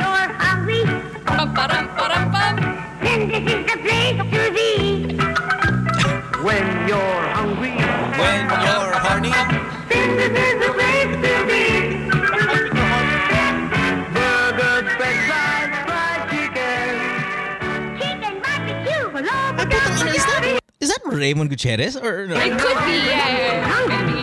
you're hungry, Pam, param, param, pam. then this is the place to be. When you're hungry, when you're horny, Then this is the place to be. burgers, french fries, fried chicken. Chicken barbecue, Ay, putang ina, is that, is that Raymond Gutierrez? Or no? It could be, yeah, yeah,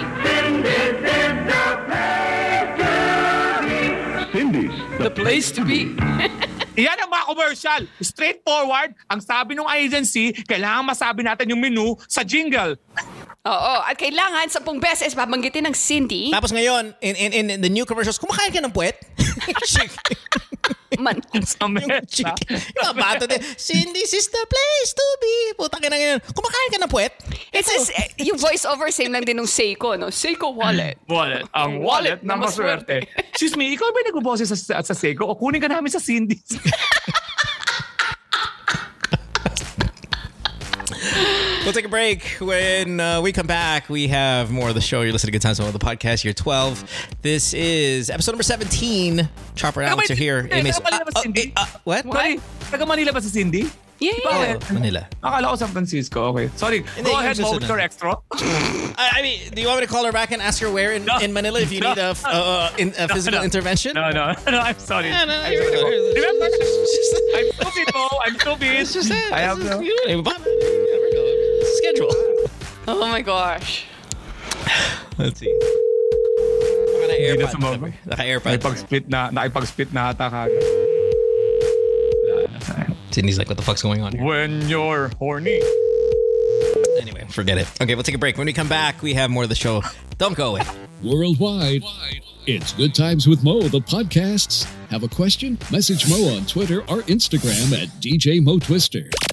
place to be. Yan ang mga commercial. Straightforward. Ang sabi ng agency, kailangan masabi natin yung menu sa jingle. Oo. At kailangan sa pong beses babanggitin ng Cindy. Tapos ngayon, in, in, in the new commercials, kumakain ka ng puwet? Man. Sa mesa. Yung bata din, Cindy's is the place to be. Puta ka na ngayon. Kumakain ka ng puwet? It's just, eh, yung voice-over same lang din ng Seiko, no? Seiko wallet. Wallet. Ang wallet na maswerte. Excuse me, ikaw ba yung nagboboses sa, sa, sa Seiko? O kunin ka namin sa Cindy's? We'll take a break. When uh, we come back, we have more of the show. You're listening to Good Times on the podcast. Year 12. This is episode number 17. Chopper and Alex are here. Hey, Amos- taga Manila ba Uh, uh, Cindy? eh, uh, what? Sorry, taga Manila ba si Cindy? Yeah, yeah. Oh, Manila. Akala ko San Francisco. Okay. Sorry. Hindi, Go yung ahead, susunod. Motor Extra. I, I mean, do you want me to call her back and ask her where in, No. in Manila if you No. need a, f- uh, in, a physical no. intervention? No, no. No, I'm sorry. Yeah, no, I'm you're- sorry. Remember? I'm stupid, Mo. I'm stupid. just. I have no... Oh my gosh. Let's see. Naka Hindi na AirPod. sumama. Naka AirPod. Nakipag-split na, nakipag-split na ata kagad. Wala na, sayang. Sydney's like, what the fuck's going on here? When you're horny. Anyway, forget it. Okay, we'll take a break. When we come back, we have more of the show. Don't go away. Worldwide, it's Good Times with Mo, the podcasts. Have a question? Message Mo on Twitter or Instagram at DJ Mo Twister.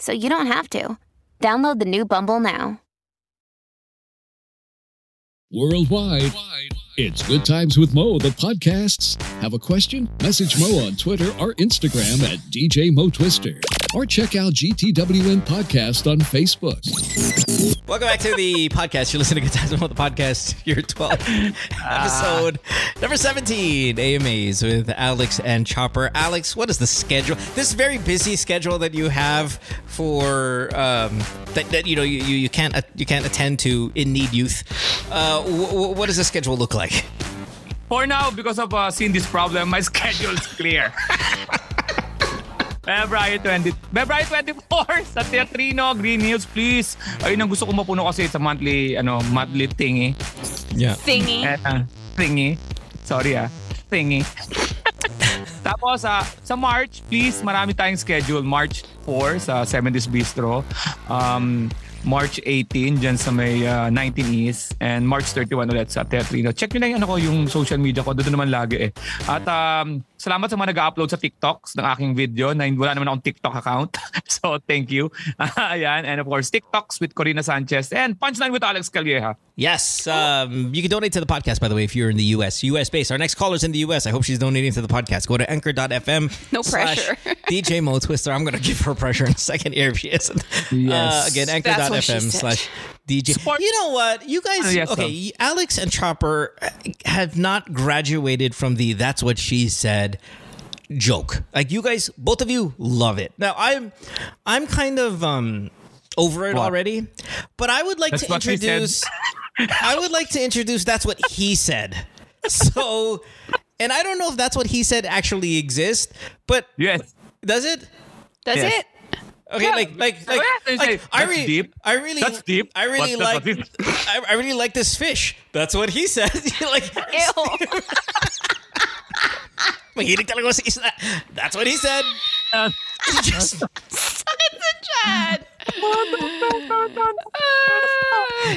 so you don't have to. Download the new Bumble now. Worldwide, it's Good Times with Mo, the podcasts. Have a question? Message Mo on Twitter or Instagram at DJ Mo Twister. Or check out GTWM Podcast on Facebook. Welcome back to the podcast. You're listening to Good Times with the podcast, year 12, episode number 17, AMAs with Alex and Chopper. Alex, what is the schedule? This very busy schedule that you have for um, that, that you know you, you, you can't uh, you can't attend to in need youth. Uh, w- w- what does the schedule look like? For now, because of uh, seeing this problem, my schedule is clear. February 20, February 24 sa Teatrino, Green Hills, please. Ayun ang gusto ko mapuno kasi sa monthly, ano, monthly thingy. Yeah. Thingy. Eh, ah, thingy. Sorry ah. Thingy. Tapos sa sa March, please, marami tayong schedule. March 4 sa 70s Bistro. Um, March 18 dyan sa may uh, 19 East and March 31 ulit sa Teatrino. Check nyo na yung, ano ko, yung social media ko. Doon naman lagi eh. At um, salamat sa mga nag-upload sa TikToks ng aking video na wala naman akong TikTok account. so thank you. Ayan. And of course, TikToks with Corina Sanchez and Punchline with Alex Calleja. Yes, um, you can donate to the podcast, by the way, if you're in the U.S. U.S. based. Our next caller's in the U.S. I hope she's donating to the podcast. Go to anchor.fm. No pressure. DJ Mo Twister. I'm going to give her pressure in a second here if she isn't. Yes. Uh, again, That's what she anchor.fm said. slash DJ. Support- You know what? You guys, Uh, yes, okay, Alex and Chopper have not graduated from the that's what she said joke. Like you guys, both of you love it. Now I'm, I'm kind of um over it What? already, but I would like That's to what she said. introduce. I would like to introduce. That's what he said. So, and I don't know if that's what he said actually exists, but Yes. does it? Does Yes. it. Okay, Yeah. like like like, Yeah, like I really, deep. I really, That's deep. I really But like, I, I really like this fish. That's what he said. like, Ew. mahilig talaga ako sa isda. That's what he said. Uh, Just- Sakit sa chan.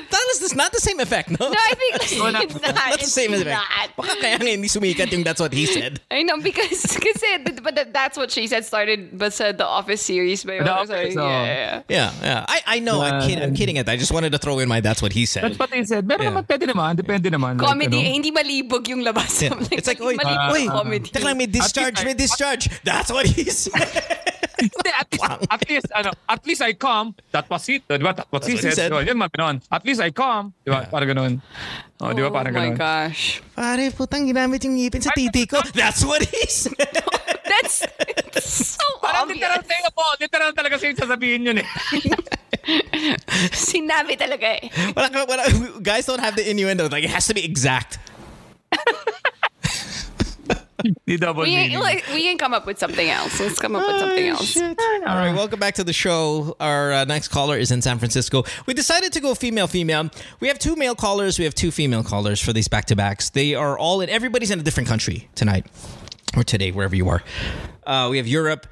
That is this not the same effect, no? No, I think it's not. not the same it's effect. not. Baka kaya nga hindi sumikat yung that's what he said. I know because kasi but that's what she said started but said the Office series by The Office, oh. yeah, yeah. Yeah, yeah. I, I know. I'm, Yeah. kid, I'm kidding at that. I just wanted to throw in my that's what he said. That's what he said. Pero Yeah. naman, pwede naman. Depende naman. Comedy, ano. eh, hindi malibog yung labas. Yeah. I'm It's like, oy, malibog oy, yung comedy. Teka lang, may discharge, At may least discharge. That's what he said. Hindi, at, at least, ano, at least I come. That was it. Di ba? That was he said. said. So, yun ganun. At least I come. Di ba? Yeah. Parang ganun. Oh, di ba? Parang oh my ganun. gosh. Pare, putang ginamit yung ngipin sa titi ko. That's what he said. That's it's so Parang obvious. literal tayo po. Literal talaga siya yung sasabihin yun eh. Sinabi talaga eh. wala, wala, guys don't have the innuendo. Like, it has to be exact. Di double We, meaning. like, we can come up with something else. Let's come up with something else. All right, welcome back to the show. Our uh, next caller is in San Francisco. We decided to go female female. We have two male callers, we have two female callers for these back to backs. They are all in everybody's in a different country tonight or today, wherever you are. Uh, we have Europe,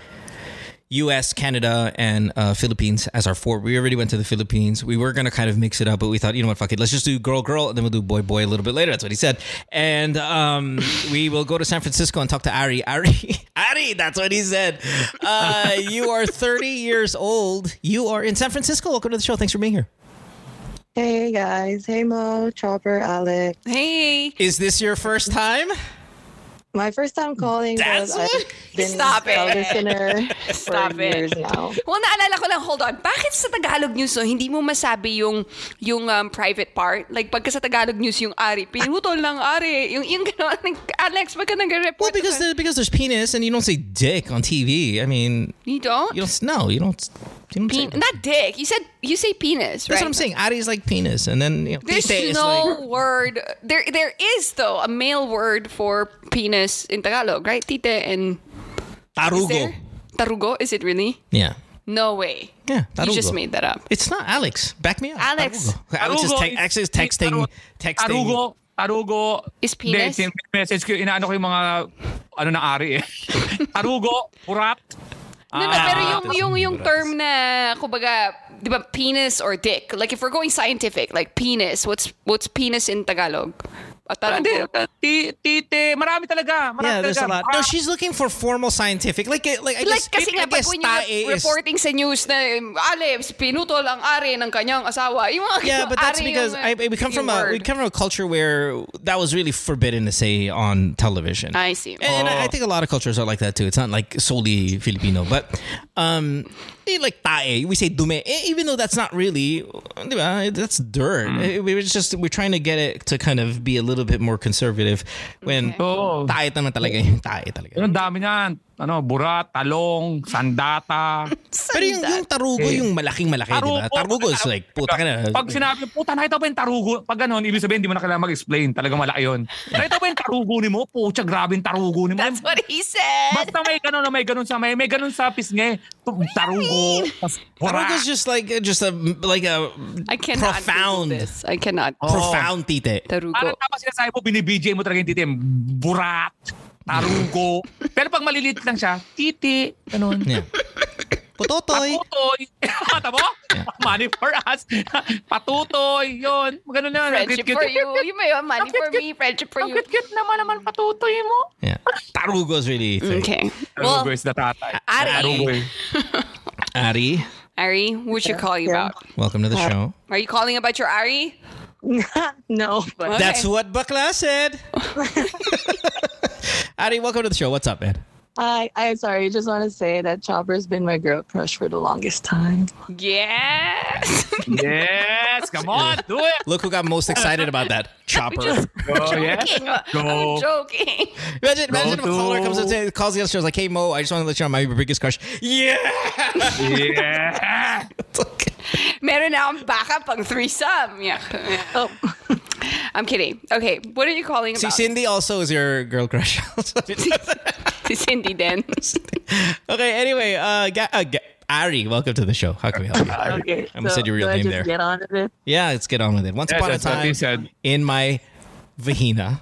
US, Canada, and uh, Philippines as our four. We already went to the Philippines. We were going to kind of mix it up, but we thought, you know what, fuck it. Let's just do girl, girl, and then we'll do boy, boy a little bit later. That's what he said. And um, we will go to San Francisco and talk to Ari. Ari, Ari, that's what he said. Uh, you are 30 years old. You are in San Francisco. Welcome to the show. Thanks for being here. Hey guys, hey Mo, Chopper, Alex. Hey. Is this your first time? My first time calling That's was I've what- been Stop a it. listener Stop for it. years now. Well, naalala ko lang, hold on. Bakit sa Tagalog news, no, hindi mo masabi yung yung um, private part? Like, pagka sa Tagalog news, yung Ari, pinutol ng Ari. Yung, yung gano'n, like, Alex, pagka nag-report Well, because ka- there, because there's penis and you don't say dick on TV. I mean, You don't? you don't. No, you don't. You don't say, Pen- not dick. You said, you say penis, right? That's what I'm saying. Ari's like penis, and then you know, There's tite is no like word. There, there is though a male word for penis in Tagalog, right? Tite and tarugo. there? Tarugo? Is it really? Yeah, No way. yeah. You just made that up. It's not Alex. Back me up. Alex. Tarugo. Alex is te- is- is texting. Texting. Tarugo. Tarugo. Is penis? Hindi, sin- message ko, inaano ko yung mga, ano na ari eh. Tarugo, purat. No, no, Ah, pero yung that's yung yung buras. term na kumbaga di ba, penis or dick? Like if we're going scientific, like penis, what's what's penis in Tagalog? At Hindi, Tagalog. ti- tite, marami talaga. Marami Yeah, there's a lot. No, she's looking for formal scientific. Like, eh, like I Like guess, kasi nga pag guess when you're tae is- reporting sa news na um, Alex, pinutol ang ari ng kanyang asawa. Yung mga Yeah, but that's because I, we come from a we come from a culture where that was really forbidden to say on television. I see. And, and I, I think a lot of cultures are like that too. It's not like solely Filipino, but um, eh, like tae, we say dume, eh, even though that's not really, that's dirt. Eh, We were just we're trying to get it to kind of be a little bit more conservative. When Oo. tae naman talaga, yung tae talaga. Ang dami niyan. Ano, burat, talong, sandata. Pero yung, yung tarugo, Eh, yung malaking malaki, di ba? Tarugo is like, puta ka na. Pag sinabi, puta, nakita ba yung tarugo? Pag ganun, ibig sabihin, di mo na kailangan mag-explain. Talagang malaki yun. Nakita ba yung tarugo ni mo? Pucha, grabe yung tarugo ni mo. That's what he said. Basta may ganun na may ganun sa may, may ganun sa pisngi. Tarugo. tas burat. Tarugo is just like, just a, like a I cannot profound, this. I cannot. profound tite. Tarugo. Parang tapos sinasabi mo, binibijay mo talaga yung titi. Burat. Tarugo. Pero pag malilit lang siya, titi. Ganun. Yeah. Putotoy. Patutoy. Mata mo? Money for us. Patutoy. Yun. Ganun na. Friendship for you. You may have money for me. Friendship for Ang you. cute-cute naman naman patutoy mo. Yeah. Tarugo is really thick. Okay. Tarugo Well, is the tatay. Ari. Tarugo. Ari, Ari, what you calling Yeah. about? welcome to the show. Are you calling about your Ari? no, but Okay. That's what Bakla said. Ari, welcome to the show. What's up, man? I I'm sorry. I Just want to say that Chopper's been my girl crush for the longest time. Yes. Yes. Come on. Do it. Look who got most excited about that. Chopper. Oh, Go. Yes. joking. Go. I'm joking. Imagine, imagine if a caller comes up to calls the other show like, "Hey Mo, I just want to let you know my biggest crush." Yeah. Yeah. Meron na akong backup pang threesome. Yeah. Oh, I'm kidding. Okay, what are you calling See, about? Cindy also is your girl crush. Si Cindy then. okay. Anyway, uh, Ga- uh, Ga- Ari, welcome to the show. How can we help you? okay. I almost said your real name there. Get on with it. Yeah, let's get on with it. Once Yes, upon a that's what time, said. in my vagina.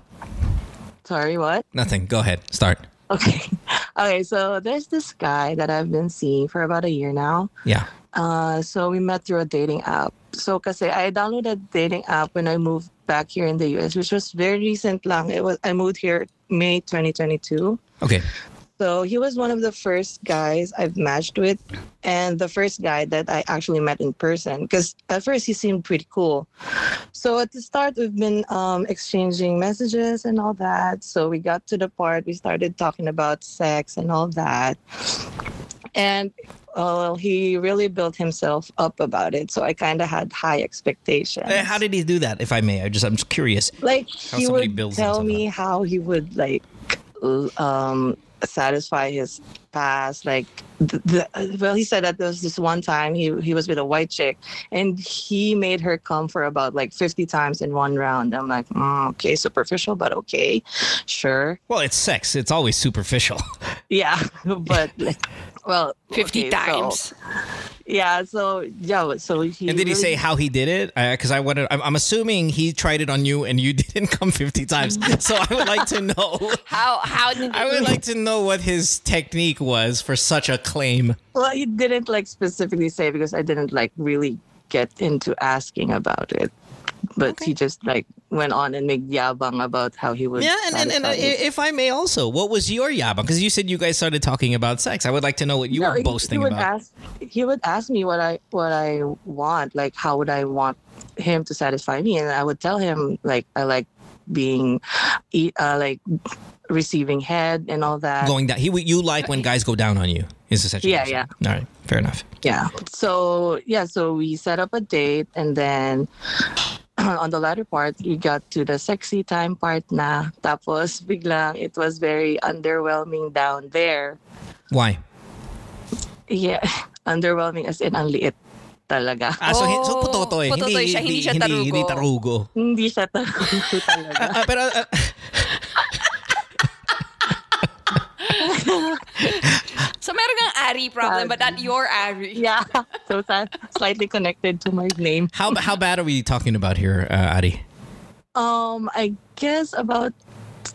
Sorry, what? Nothing. Go ahead. Start. Okay. Okay. So there's this guy that I've been seeing for about a year now. Yeah. Uh, so we met through a dating app. So kasi I downloaded a dating app when I moved back here in the US, which was very recent lang. It was I moved here May 2022. Okay. So he was one of the first guys I've matched with, and the first guy that I actually met in person. Because at first he seemed pretty cool. So at the start, we've been um, exchanging messages and all that. So we got to the part we started talking about sex and all that. And uh, well, he really built himself up about it. So I kind of had high expectations. Uh, how did he do that? If I may, I just I'm just curious. like How he would builds tell me how he would like um satisfy his past like the, the, well he said that there was this one time he he was with a white chick and he made her come for about like 50 times in one round i'm like mm, okay superficial but okay sure Well, it's sex. It's always superficial. yeah but like well 50 okay, so- times. yeah so yeah so he And did he really- say how he did it? Because I wanted. I'm, I'm assuming he tried it on you, and you didn't come 50 times. So I would like to know. How how did I would like to know what his technique was for such a claim. Well, he didn't like specifically say because I didn't like really get into asking about it. But he just like went on and made yabang about how he would. Yeah, and, and, and uh, if I may also, what was your yabang? Because you said you guys started talking about sex. I would like to know what you No, were he- boasting he would about. Ask, he would ask me what I what I want, like how would I want him to satisfy me, and I would tell him like I like being, uh, like receiving head and all that. Going down. He, you like when guys go down on you. Is essentially. Yeah, what. All right, fair enough. Yeah. So yeah, so we set up a date and then on the latter part, we got to the sexy time part na. Tapos biglang it was very underwhelming down there. Why? Yeah, underwhelming as in ang liit talaga. Ah, so, hin- so Oh, putotoy. putotoy siya, hindi siya Hindi, hindi tarugo. tarugo. Hindi siya tarugo talaga. Ah, pero, ah, So meron kang Ari problem, but not your Ari. yeah. So that's slightly connected to my name. how, how bad are we talking about here, uh, Ari? Um, I guess about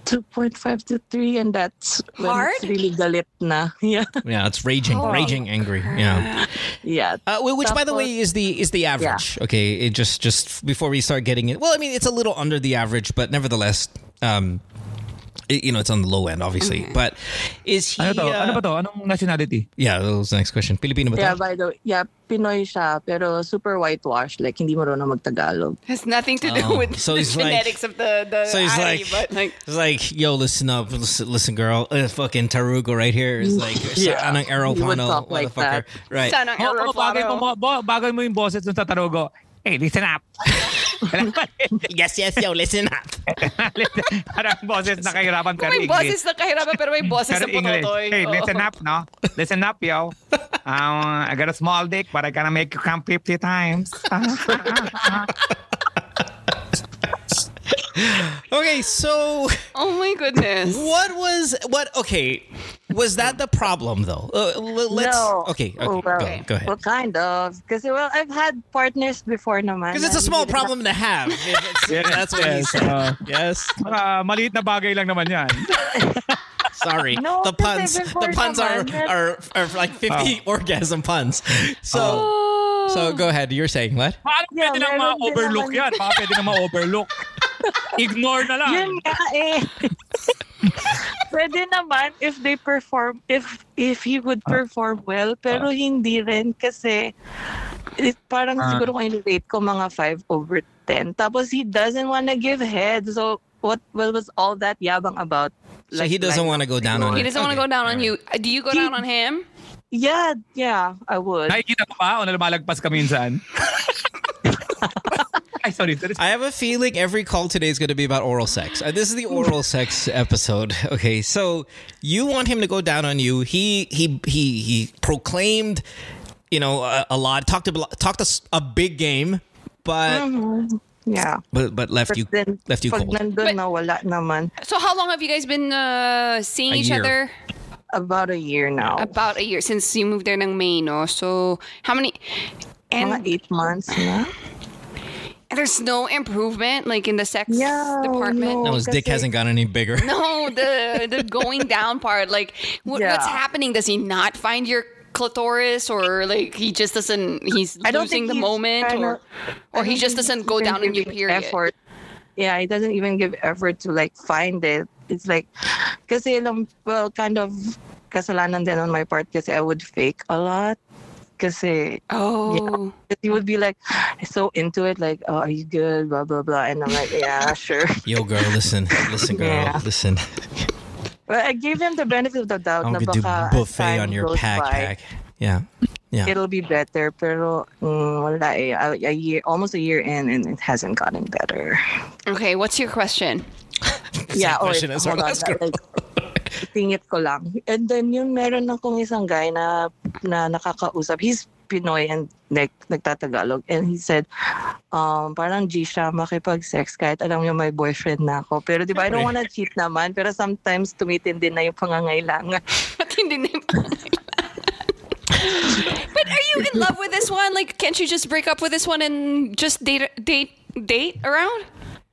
2.5 to 3 and that's when Hard? it's really galit na. Yeah. Yeah, it's raging, Oh. raging angry. Yeah. Yeah. Uh, wh- which, by the way, is the is the average. Okay, it just just before we start getting it. Well, I mean, it's a little under the average, but nevertheless, um, it- you know, it's on the low end, obviously. But is he? Ano to? uh, ano ba to? Anong nationality? Yeah, that was the next question. Filipino ba to? Yeah, by the way, yeah, Pinoy siya, pero super whitewashed. Like, hindi marunong magtagalog. Has nothing to do Oh, with so the he's like- genetics of the the So he's Ari, like, but like it's like, yo, listen up, listen, listen girl, uh, fucking Tarugo right here is like, Yeah. yeah. anong He would aeroplano, talk like motherfucker, right? sana Oh, oh, bagay, mo, mo, bagay mo yung boses dun sa Tarugo. Hey, listen up. yes, yes, yo, listen up. Parang boses na kahirapan pero May English. boses na kahirapan pero may boses Pero na English. pototoy. Hey, Oo. listen up, no? Listen up, yo. Um, I got a small dick, but I gotta make you come 50 times. Okay, so Oh my goodness. what was what? Okay, was that the problem though? Uh, let's. no. Okay, okay, Oh, well, go, go ahead. Well, kind of. because well, I've had partners before naman. Because it's a small hindi rin problem to have. Yes, that's what he yes, said. uh, yes. Saka, maliit na bagay lang naman yan. Sorry. No, the puns. The puns are, are are like fifty orgasm puns. So Oh. so go ahead. You're saying what? Paano Yeah, pwede nang meron ma-overlook naman. yan? Baka pwede nang ma-overlook. Ignore na lang. Yun nga eh. Pwede naman if they perform, if if he would perform well, pero hindi rin kasi it, parang Ah. siguro kung i-rate ko mga 5 over 10. Tapos he doesn't wanna give head. So what, what was all that yabang about? So he doesn't want to go down on He it. doesn't want to Okay, go down on you. Uh, Do you go down on him? Yeah, yeah, I would. Nakikita mo ba o lumalagpas ka minsan? Ay, sorry. sorry. I have a feeling every call today is going to be about oral sex. Uh, this is the oral sex episode. Okay, so you want him to go down on you. He he he he proclaimed, you know, a, a lot. Talked a talked a big game, but Mhm. Yeah. but but left But you then, left you pag cold. nandun na, wala naman. So how long have you guys been uh, seeing A each year. other? About a year now. About a year since you moved there ng May, no? So how many? mga And eight months na. There's no improvement, like in the sex Yeah, department. No, his dick kasi- hasn't got any bigger. No, the the going down part. Like, what, what's happening? Does he not find your clitoris, or like he just doesn't? He's I don't losing think the he's moment, kinda- or or he just doesn't go down on you. giving Period. Effort. Yeah, he doesn't even give effort to like find it. It's like, kasi eh, lang, well, kind of kasalanan din on my part kasi I would fake a lot. Kasi Oh, he would be like so into it, like, oh, are you good? Blah, blah, blah. And I'm like, yeah, sure. Yo, girl, listen, listen, girl, Yeah. listen. But I gave him the benefit of the doubt I'm na gonna do baka buffet on your pack, by, pack. Yeah, yeah. It'll be better, pero mm, wala eh. A, a year, almost a year in, and it hasn't gotten better. okay. What's your question? yeah, or question as hold our on, last girl. like, tingit ko lang. And then yung meron akong isang guy na na nakakausap. He's Pinoy and like nagtatagalog. And he said, um, parang G siya makipag-sex kahit alam niyo may boyfriend na ako. Pero di ba, I don't wanna cheat naman. Pero sometimes tumitindi na yung pangangailangan. Ba't hindi na yung But are you in love with this one? Like, can't you just break up with this one and just date, date, date around?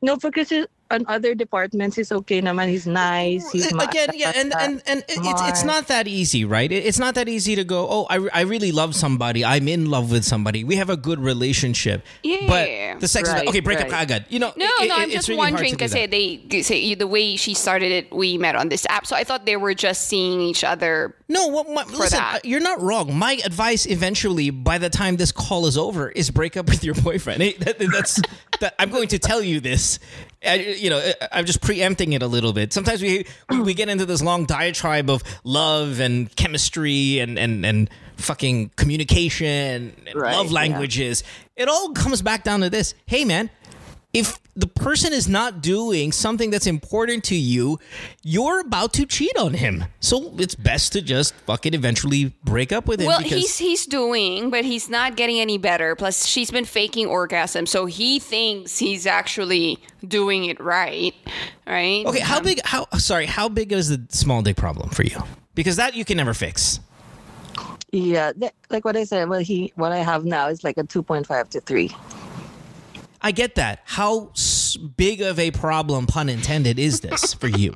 No, because on other departments, he's okay naman. He's nice. He's ma- again yeah and and, and it's, it's not that easy right it's not that easy to go oh I, I really love somebody i'm in love with somebody we have a good relationship Yeah. but the sex is Right, okay break up right. agad you know No, it- no, it- I'm just really wondering because they say the way she started it, we met on this app. So I thought they were just seeing each other. No, what, my, listen, that. uh, you're not wrong. My advice, eventually, by the time this call is over, is break up with your boyfriend. Hey, that- that's that, I'm going to tell you this. I, you know, I- I'm just preempting it a little bit. Sometimes we, we get into this long diatribe of love and chemistry and and and fucking communication and Right, love yeah. languages. It all comes back down to this. Hey, man. If the person is not doing something that's important to you, you're about to cheat on him. So it's best to just fucking eventually break up with him. Well, because he's he's doing, but he's not getting any better. Plus, she's been faking orgasm, so he thinks he's actually doing it right. Right? okay. How um, big? How sorry? How big is the small dick problem for you? Because that you can never fix. Yeah, th- like what I said, Well, he what I have now is like a 2.5 to 3. I get that. How big of a problem, pun intended, is this for you?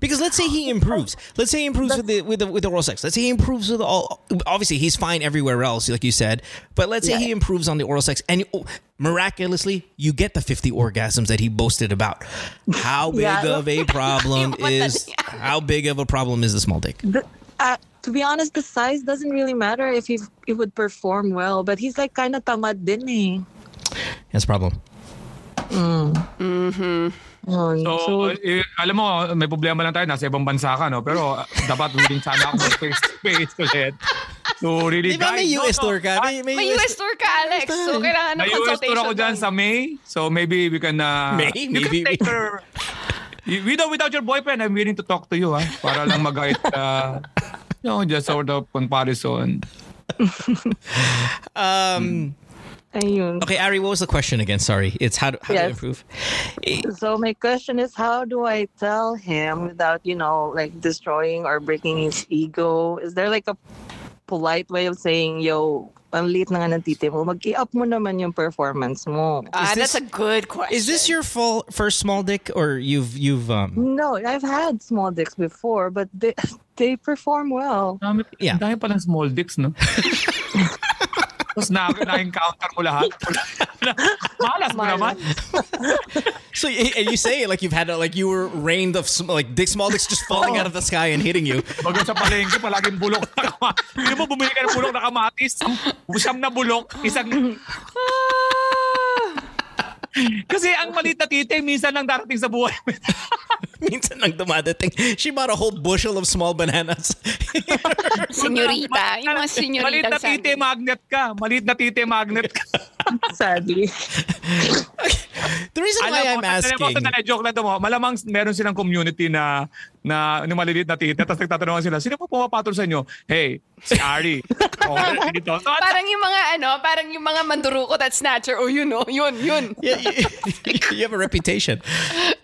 Because let's say he improves. Let's say he improves with the with the with the oral sex. Let's say he improves with all. Obviously, he's fine everywhere else, like you said. But let's say he improves on the oral sex, and oh, miraculously, you get the fifty orgasms that he boasted about. How big Yeah. of a problem is? How big of a problem is the small dick? The, uh, to be honest, the size doesn't really matter if he, he would perform well. But he's like kind of tamad din eh. That's a problem. Yun. So, So, eh, alam mo, may problema lang tayo. Nasa ibang bansa ka, no? Pero uh, dapat willing sana ako face-to-face ulit. So, really, Di ba may guys, US no, tour ka? May, may, May US tour ka, Alex. So, kailangan ng May US tour consultation. ako dyan sa May. So, maybe we can... Uh, May? you Maybe can take. You- Without, without your boyfriend, I'm willing to talk to you, ha? Para lang mag-guide, uh, you know, just sort of comparison. Um. Ayun. Okay, Ari, what was the question again? Sorry, it's how to, how to Yes. improve. So my question is, how do I tell him without, you know, like destroying or breaking his ego? Is there like a polite way of saying, yo, ang liit na nga ng titi mo, mag-i-up mo naman yung performance mo. Ah, Is that's a good question. Is this your full first small dick, or you've you've um? No, I've had small dicks before, but they, they perform well. Dami, Yeah. Dami palang small dicks, no? Tapos na, na-encounter mo lahat. Malas mo naman. So eh, and you say it like you've had a, like you were rained of sm- like dick small dicks just falling oh. out of the sky and hitting you. Bago sa palengke, palaging bulok na kamatis. Hindi mo bumili ka ng bulok na kamatis. Siyam na bulok. Isang... Kasi ang maliit na tite, minsan lang darating sa buhay. Minsan lang dumadating. She bought a whole bushel of small bananas. Senyorita. Yung mga senyorita. Maliit na tite, magnet ka. Maliit na tite, magnet ka. Sadly. The reason why I'm Alam mo, asking. sandali, joke lang to mo. Malamang meron silang community na na ng maliliit na tita. Tapos nagtatanungan sila, sino po pumapatol sa inyo? Hey, si Ari. oh, dito. So, Parang yung mga ano, parang yung mga mandurukot at snatcher. Oh, yun, oh, yun, yun. yeah, you, you have a reputation.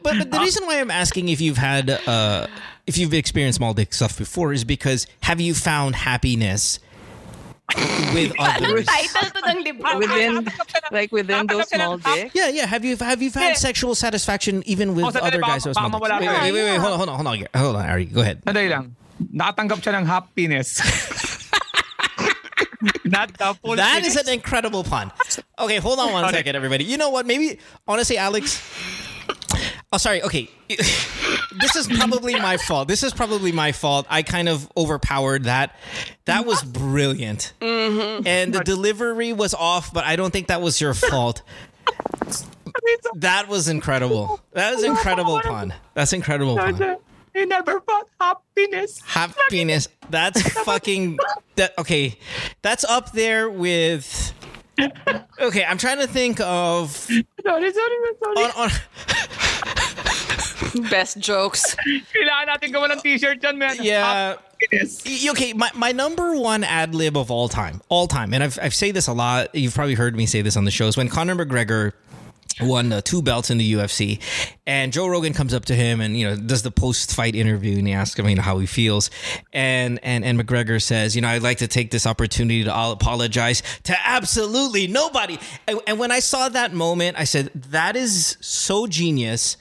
But, but the reason why I'm asking if you've had uh if you've experienced small dick stuff before is because have you found happiness with others? title to ng libro? Within, like within those small dicks. Yeah, yeah. Have you have you found Yeah. sexual satisfaction even with Oh, other eh, guys? baka- who small dicks? mawala Wait, wait, wait, wait, eh. hold on, hold on, hold on, hold on, Ari, go ahead. Sandali lang. Nakatanggap siya ng happiness. Not the full That is an incredible pun. Okay, hold on one second, everybody. You know what? Maybe honestly, Alex. Oh, sorry. Okay, this is probably my fault. This is probably my fault. I kind of overpowered that. That was brilliant, and the delivery was off. But I don't think that was your fault. That was incredible. That was incredible pun. That's incredible pun. He never found happiness. Happiness. That's fucking. That okay. That's up there with. Okay, I'm trying to think of Sorry, sorry, sorry. on, on Best jokes. Kailangan natin gawa ng t-shirt yan, man. yeah. Happiness. Okay, my, my number one ad lib of all time, all time, and I've I've say this a lot. You've probably heard me say this on the shows when Conor McGregor won uh, two belts in the UFC, and Joe Rogan comes up to him and you know does the post fight interview and he asks him you know how he feels, and and and McGregor says you know I'd like to take this opportunity to all apologize to absolutely nobody, and, and when I saw that moment, I said that is so genius,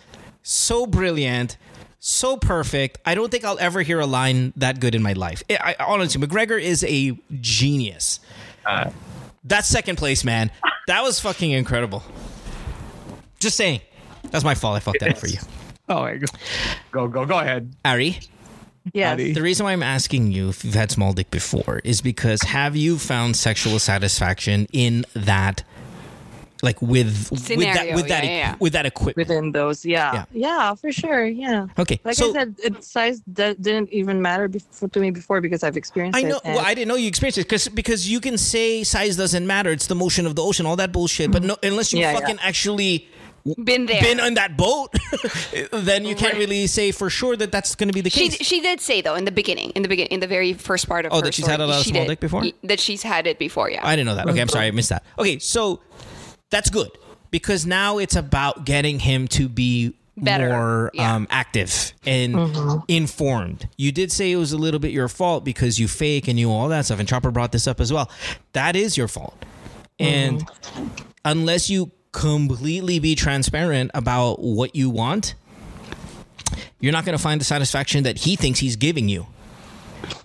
so brilliant so perfect. I don't think I'll ever hear a line that good in my life. I, I honestly, McGregor is a genius. Uh, That's second place, man. That was fucking incredible. Just saying. That's my fault. I fucked that up for you. Oh, my God. Go, go, go ahead. Ari, Yes. Ari. the reason why I'm asking you if you've had small dick before is because have you found sexual satisfaction in that, like with with that with that yeah, yeah, yeah. with that equipment? Within those, yeah. Yeah. yeah. for sure, yeah. Okay, Like so I said, it, size d- didn't even matter before, to me before because I've experienced I know. and- Well, I didn't know you experienced it because because you can say size doesn't matter. It's the motion of the ocean, all that bullshit. But mm-hmm. no, unless you Yeah, yeah. fucking actually Been there. been on that boat, then you can't really say for sure that that's going to be the case. she did say though in the beginning, in the beginning, in the very first part of Oh, her that she's story, had a lot of small did- dick before? y- That she's had it before, yeah. I didn't know that. Okay, I'm sorry, I missed that. Okay, so that's good because now it's about getting him to be Better, more yeah. um, active and informed. You did say it was a little bit your fault because you fake and you all that stuff. And Chopper brought this up as well. That is your fault. And unless you completely be transparent about what you want, you're not going to find the satisfaction that he thinks he's giving you.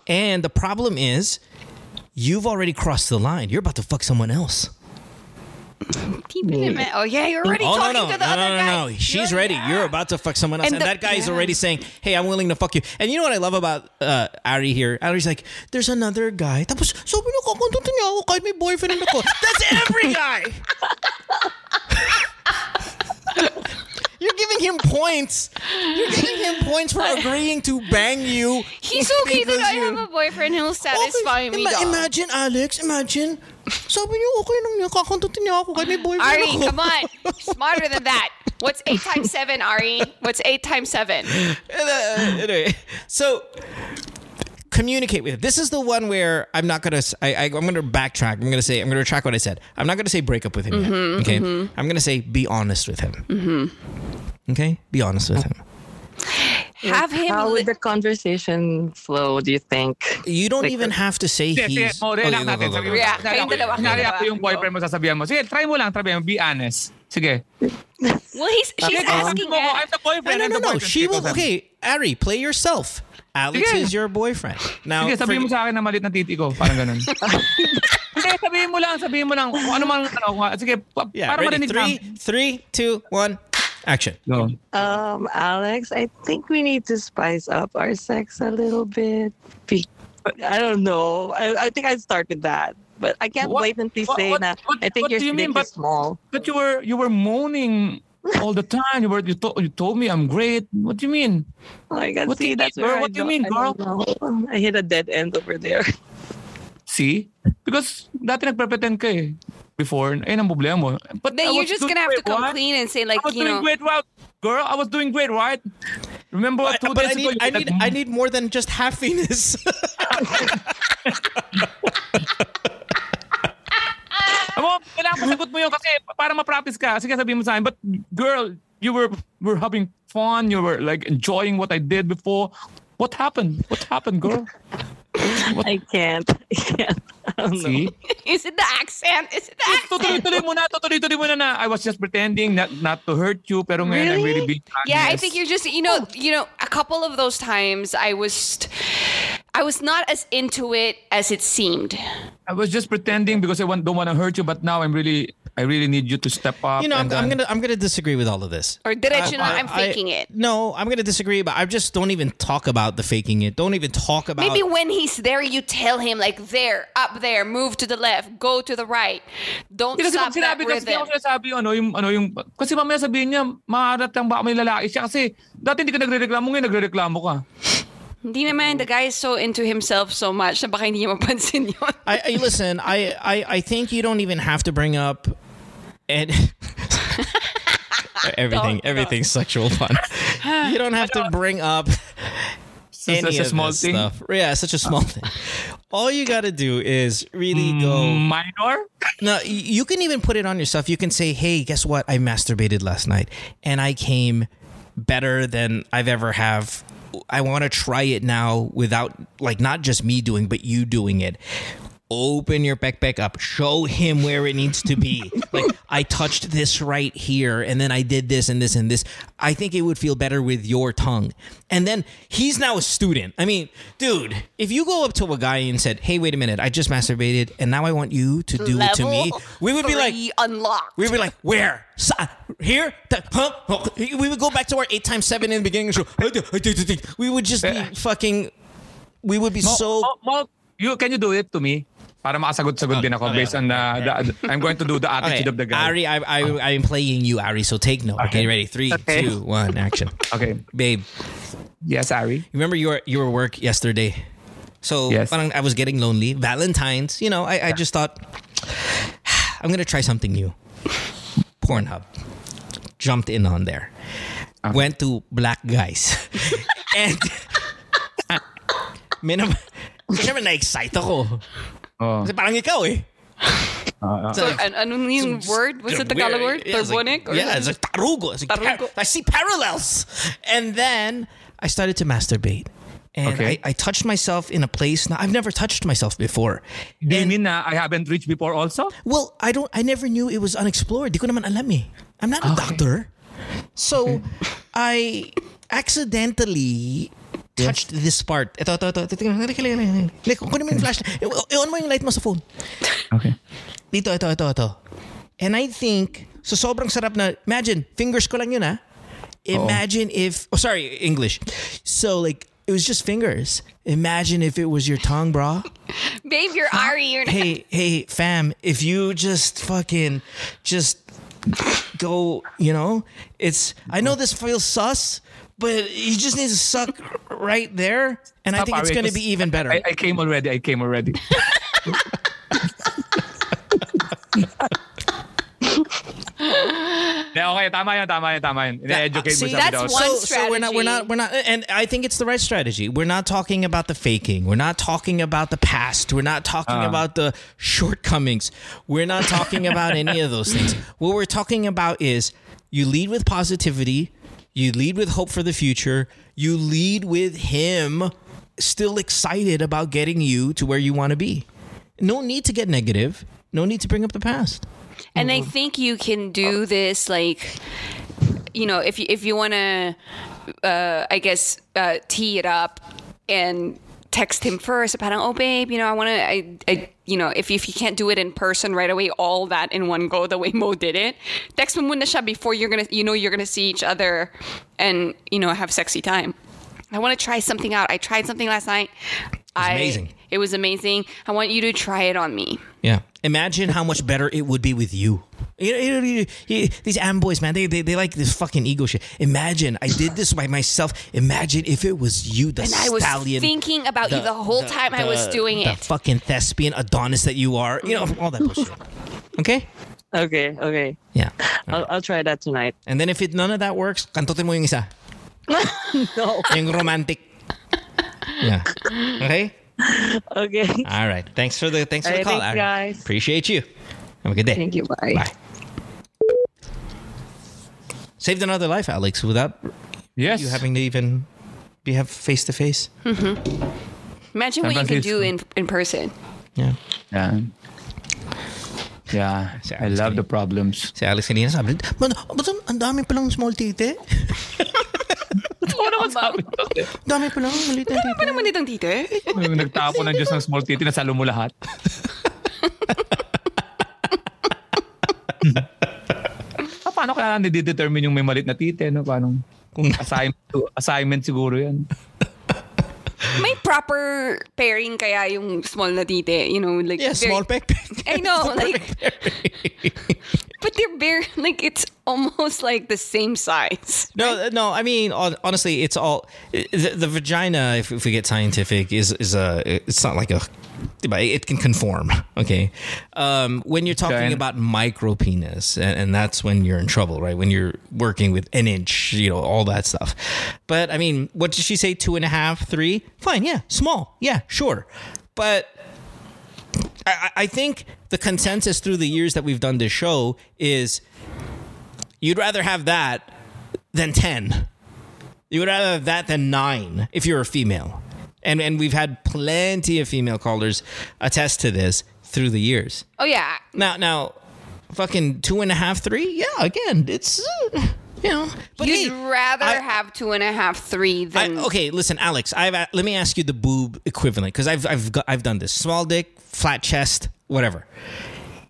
And the problem is, you've already crossed the line. You're about to fuck someone else. Oh yeah, you're already oh talking no no to the no other no guy. no no! She's ready. You're about to fuck someone else, And and, the- that guy's yeah. already saying, "Hey, I'm willing to fuck you." And you know what I love about uh, Ari here? Ari's like, "There's another guy." Tapos sabi niya, kakantutin niya ako kahit may boyfriend ako. That's every guy. You're giving him points. You're giving him points for agreeing to bang you. He's okay that I you- have a boyfriend who'll satisfy me. Ima- dog. imagine, Alex, imagine. Sabi niyo, okay lang niya, kakantutin niya ako kahit may boyfriend Ari, ako. come on. Smarter than that. What's eight times seven, Ari? What's eight times seven? Uh, anyway, so communicate with it. This is the one where I'm not gonna. I'm gonna backtrack. I'm gonna say. I'm gonna retract what I said. I'm not gonna say break up with him. yet, Mhm, okay. mhm. I'm gonna say be honest with him. Mm-hmm. Okay. Be honest with him. Have him. How would the conversation flow, do you think? You don't Like, even have to say Sige, sige, he's. mo, Okay, relax go, natin. go, go, Sabi go. mo, Yeah, kunyari kayong dalawa, kayong kunyari yung boyfriend mo, sasabihan mo. Sige, try mo lang, sabihan mo, be honest. Sige. Well, he's she's Sige, asking. mo I'm the boyfriend, No, no, no, no. She will. Okay, Ari, play yourself. Alex Sige. is your boyfriend. Now, Sige, sabihin mo for- sa akin na malit na titi ko. Parang ganun. Hindi, sabihin mo lang, sabihin mo lang. Kung ano man, ano, kung- sige, pa- yeah, para ready? marinig Three, lang. three, two, one, action. Go. Um, Alex, I think we need to spice up our sex a little bit. Be- I don't know. I, I think I'd start with that. But I can't What- blatantly what- say what- that what- I think what your do you mean? dick is But- small. But you were you were moaning all the time. You were you, to, you told me I'm great. What do you mean? Oh my God, What do see, you that's mean, where girl? I What do you mean, I girl? know. I hit a dead end over there. See? Because dati nagpretend ka eh. Before, eh, ang problema mo. But Then I you're just gonna have to great, come what? clean and say like I was you doing know. great, right? Girl, I was doing great, right? Remember what two but days I need, ago I need, that- I need more than just happiness. Amo, kailangan masagot mo yun kasi para ma-practice ka. Sige, sabihin mo sa akin. But girl, you were were having fun. You were like enjoying what I did before. What happened? What happened, girl? I can't. I can't. I don't know. See? Is it the accent? Is it the accent? Tutuloy-tuloy mo na, tutuloy-tuloy mo na na I was just pretending not not to hurt you pero ngayon I'm really being Yeah, I think you're just you know you know a couple of those times I was I was not as into it as it seemed. I was just pretending because I want, don't want to hurt you but now I'm really I really need you to step up you know, I'm, and I'm gonna, I'm gonna disagree with all of this. Or diretso na, I- I'm I- faking it. No, I'm gonna disagree, but I just don't even talk about the faking it. Don't even talk about. Maybe when he's there, you tell him like there, up there, move to the left, go to the right. Don't Hindi kasi stop pag that sinabi kasi rhythm. ako sinasabi yung ano yung ano yung kasi mamaya sabihin niya maarat lang baka may lalaki siya kasi dati hindi ka nagrereklamo ngayon nagrereklamo ka. Hindi naman, the guy is so into himself so much na baka hindi niya mapansin yun. I, I listen. I, I, I think you don't even have to bring up, and everything, everything's sexual fun. you don't have to bring up any such a of small this thing? stuff. Yeah, such a small thing. All you got to do is really mm, go. Minor? No, you can even put it on yourself. You can say, "Hey, guess what? I masturbated last night, and I came better than I've ever have. I want to try it now without like not just me doing, but you doing it." Open your backpack up. Show him where it needs to be. Like I touched this right here, and then I did this and this and this. I think it would feel better with your tongue. And then he's now a student. I mean, dude, if you go up to a guy and said, "Hey, wait a minute, I just masturbated, and now I want you to do it to me," we would be like, three unlocked. we would be like, "Where? Sa- uh, here? Th- huh? Oh, We would go back to our eight times seven in the beginning of the show. We would just be fucking. We would be Mo, so. Mo, Mo, you can you do it to me? Para makasagot-sagot ah, din ako based on the, the, I'm going to do the attitude of the guy. Ari, I, I, oh. I'm playing you, Ari. So take note. Okay, Okay. ready? Three, Okay. two, one, action. Okay. Babe, Yes, Ari. remember your your work yesterday? So Yes. I was getting lonely. Valentine's, you know, I, I just thought I'm gonna try something new. Pornhub. Jumped in on there. Ah. Went to black guys. and minum Siyempre na-excite ako. Oh. Kasi parang ikaw eh. Uh, So, An ano yung word? What's the Tagalog word? Yeah, it's like- yeah, it's like tarugo. It's like Tarugo. par- I see parallels. And then I started to masturbate. and Okay. I, I touched myself in a place now I've never touched myself before. Do you mean na I haven't reached before also? Well, I don't. I never knew it was unexplored. Di ko naman alam eh. I'm not a doctor, so I accidentally touched this part. Ito, ito, ito. ito. Like, kunin mo yung flashlight. I- I-on mo yung light mo sa phone. Okay. Dito, ito, ito, ito. And I think, so sobrang sarap na, imagine, fingers ko lang yun ah. Imagine if, oh sorry, English. So like, it was just fingers. Imagine if it was your tongue, bra. Babe, you're Ari. You're not. hey, hey, fam, if you just fucking just go, you know, it's I know this feels sus, but you just need to suck right there, and I think it's Ari, gonna be even better. I, I came already. I came already. Yeah, okay, tama yun, tama yun, tama yun. Ina-educate mo See, that's without- one so, so we're not we're not we're not and I think it's the right strategy. We're not talking about the faking. We're not talking about the past. We're not talking Uh. about the shortcomings. We're not talking about any of those things. What we're talking about is you lead with positivity, you lead with hope for the future, you lead with him still excited about getting you to where you want to be. No need to get negative. No need to bring up the past. And I think you can do this like you know, if you if you want to uh I guess uh tee it up and text him first parang oh babe you know I want to I, I you know if if you can't do it in person right away all that in one go the way Mo did it. Text mo muna siya before you're going to you know you're going to see each other and you know have sexy time. I want to try something out. I tried something last night. I, amazing. It was amazing I want you to try it on me Yeah. Imagine how much better it would be with you. You know, you know, you- you- these amboys, man, they, they they like this fucking ego shit. Imagine I did this by myself. Imagine if it was you, the and I was stallion. thinking about you the whole time I was the- doing the it fucking thespian Adonis that you are. You know, mm-hmm. all that bullshit. Okay? Okay, okay. Yeah. I'll, I'll try that tonight. And then if it, none of that works, kantotin mo yung isa. No. Yung romantic. Yeah. Okay? Okay. All right. Thanks for the thanks for the All right, call, thanks, guys. Appreciate you. Have a good day. Thank you. Bye. Bye. Saved another life, Alex, without Yes. you having to even be have face to face. imagine what you could do in, in person Yeah. Yeah. Yeah. Si I love kanina. the problems. Si Alex kanina sabi, "Man, ba't ang- ang dami palang small tite? dami palang maliit na tite. Ano naman itong tite? Yung Nagtapo ng Diyos ng small titty, nasalo mo lahat. ah, paano kaya nadidetermine yung may malit na tite? No? Paano? Kung assignment, assignment siguro yan. May proper pairing kaya yung small na tite, you know, like Yeah, very- small peck. I know, like but they're very like it's almost like the same size. No, no. I mean, honestly, it's all the, the vagina. If, if we get scientific, is is a. It's not like a. It can conform. Okay, um, when you're talking Okay. about micro penis, and, and that's when you're in trouble, right? When you're working with an inch, you know, all that stuff. But I mean, what did she say? Two and a half, three? Fine, yeah, small, yeah, sure. But I, I- I think the consensus through the years that we've done this show is you'd rather have that than 10. You would rather have that than nine if you're a female. And, and we've had plenty of female callers attest to this through the years. Oh yeah. Now, now, fucking two and a half, three? Yeah, again, it's, uh, you know. But You'd hey, rather I- have two and a half, three I, than okay, listen, Alex. I've uh, let me ask you the boob equivalent because I've I've got, I've done this. Small dick, flat chest, whatever.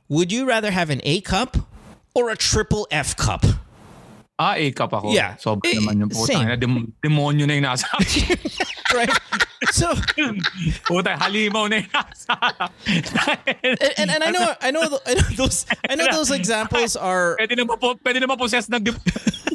Would you rather have an A cup or a triple F cup? Ah, A-cup ako. Yeah. Sobra Eh, naman yung same. putang. na dem- demonyo na yung nasa akin. Right. so Putang, halimaw na yung nasa and, and, and I know I know I know those I know those examples are Pwede na mapo, pwede na mapossess ng dem-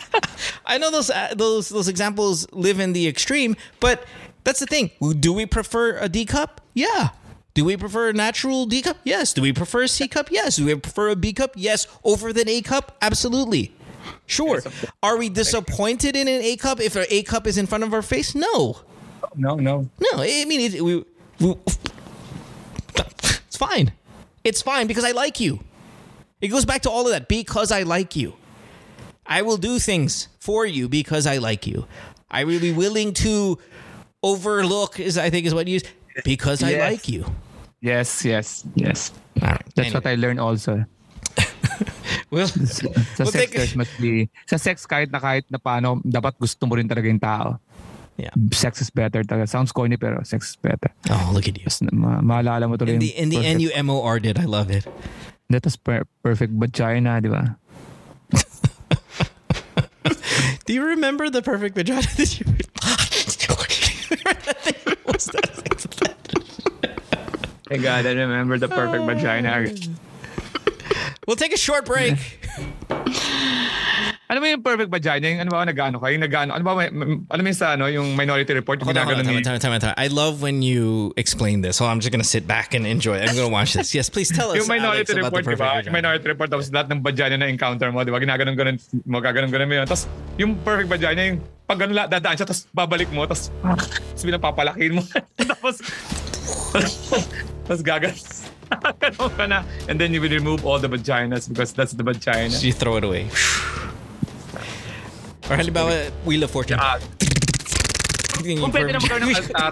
I know those uh, those those examples live in the extreme, but that's the thing. Do we prefer a D cup? Yeah. Do we prefer a natural D cup? Yes. Do we prefer a C cup? Yes. Do we prefer a B cup? Yes. Over than A cup? Absolutely. Sure. Are we disappointed in an A cup if our A cup is in front of our face? No. No, no. No. I mean, it, we, we, it's fine. It's fine because I like you. It goes back to all of that because I like you. I will do things for you because I like you. I will be willing to overlook is I think is what you use because I Yes. like you. Yes, yes, yes. All right. That's what I learned also. Well, Sa We'll sex, take- there must be, sa sex kahit na kahit na paano, dapat gusto mo rin talaga yung tao. Yeah. Sex is better talaga. Sounds corny pero sex is better. oh, look at you. Tapos ma- maalala mo tuloy In the in the end, you M O R did. I love it. That was per- perfect vagina, di ba? Do you remember the perfect vagina that you? What's that? My God, I remember the perfect vagina. We'll take a short break. Ano mo yung perfect vagina? Yung ano ba, nag-ano ka? Yung nag-ano, ano ba, may, may- ano yung sa ano, yung minority report, yung Hold on, hold on, ginaganon time, ni... time, time, time. I love when you explain this. So I'm just gonna sit back and enjoy it. I'm gonna watch this. Yes, please tell us. Yung minority Alex, about report, the di ba? vagina. minority report, tapos lahat ng vagina na encounter mo, di ba? Ginaganon-ganon mo, gaganon-ganon mo yun. Tapos yung perfect vagina, yung pag gano'n lahat, dadaan siya, tapos babalik mo, tapos, tapos bilang papalakin mo. tapos, tapos gaganon. Ganon ka na. And then you will remove all the vaginas because that's the vagina. You throw it away. Or halimbawa, Wheel of Fortune. Ah, Yung Kung pwede na magkaroon ng altar,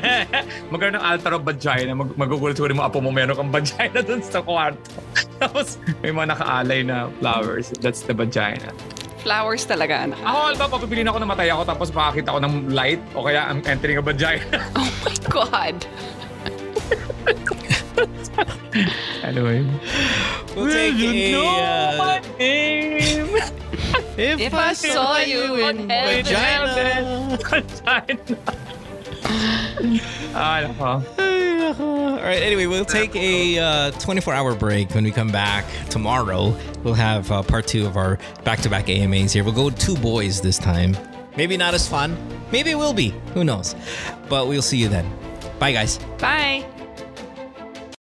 magkaroon ng altar of vagina, mag magugulat siguro mga apo mo meron kang vagina dun sa kwarto. Tapos may mga nakaalay na flowers. That's the vagina. Flowers talaga, anak. Ako, alba, papipiliin ako na matay ako tapos makakita ko ng light o kaya I'm entering a vagina. Oh my God. Anyway. We'll take a. Uh, name? if, If I saw you in heaven. vagina. vagina. ah, nako. All right. Anyway, we'll take a uh, 24-hour break. When we come back tomorrow, we'll have uh, part two of our back-to-back AMAs here. We'll go two boys this time. Maybe not as fun. Maybe it will be. Who knows? But we'll see you then. Bye, guys. Bye.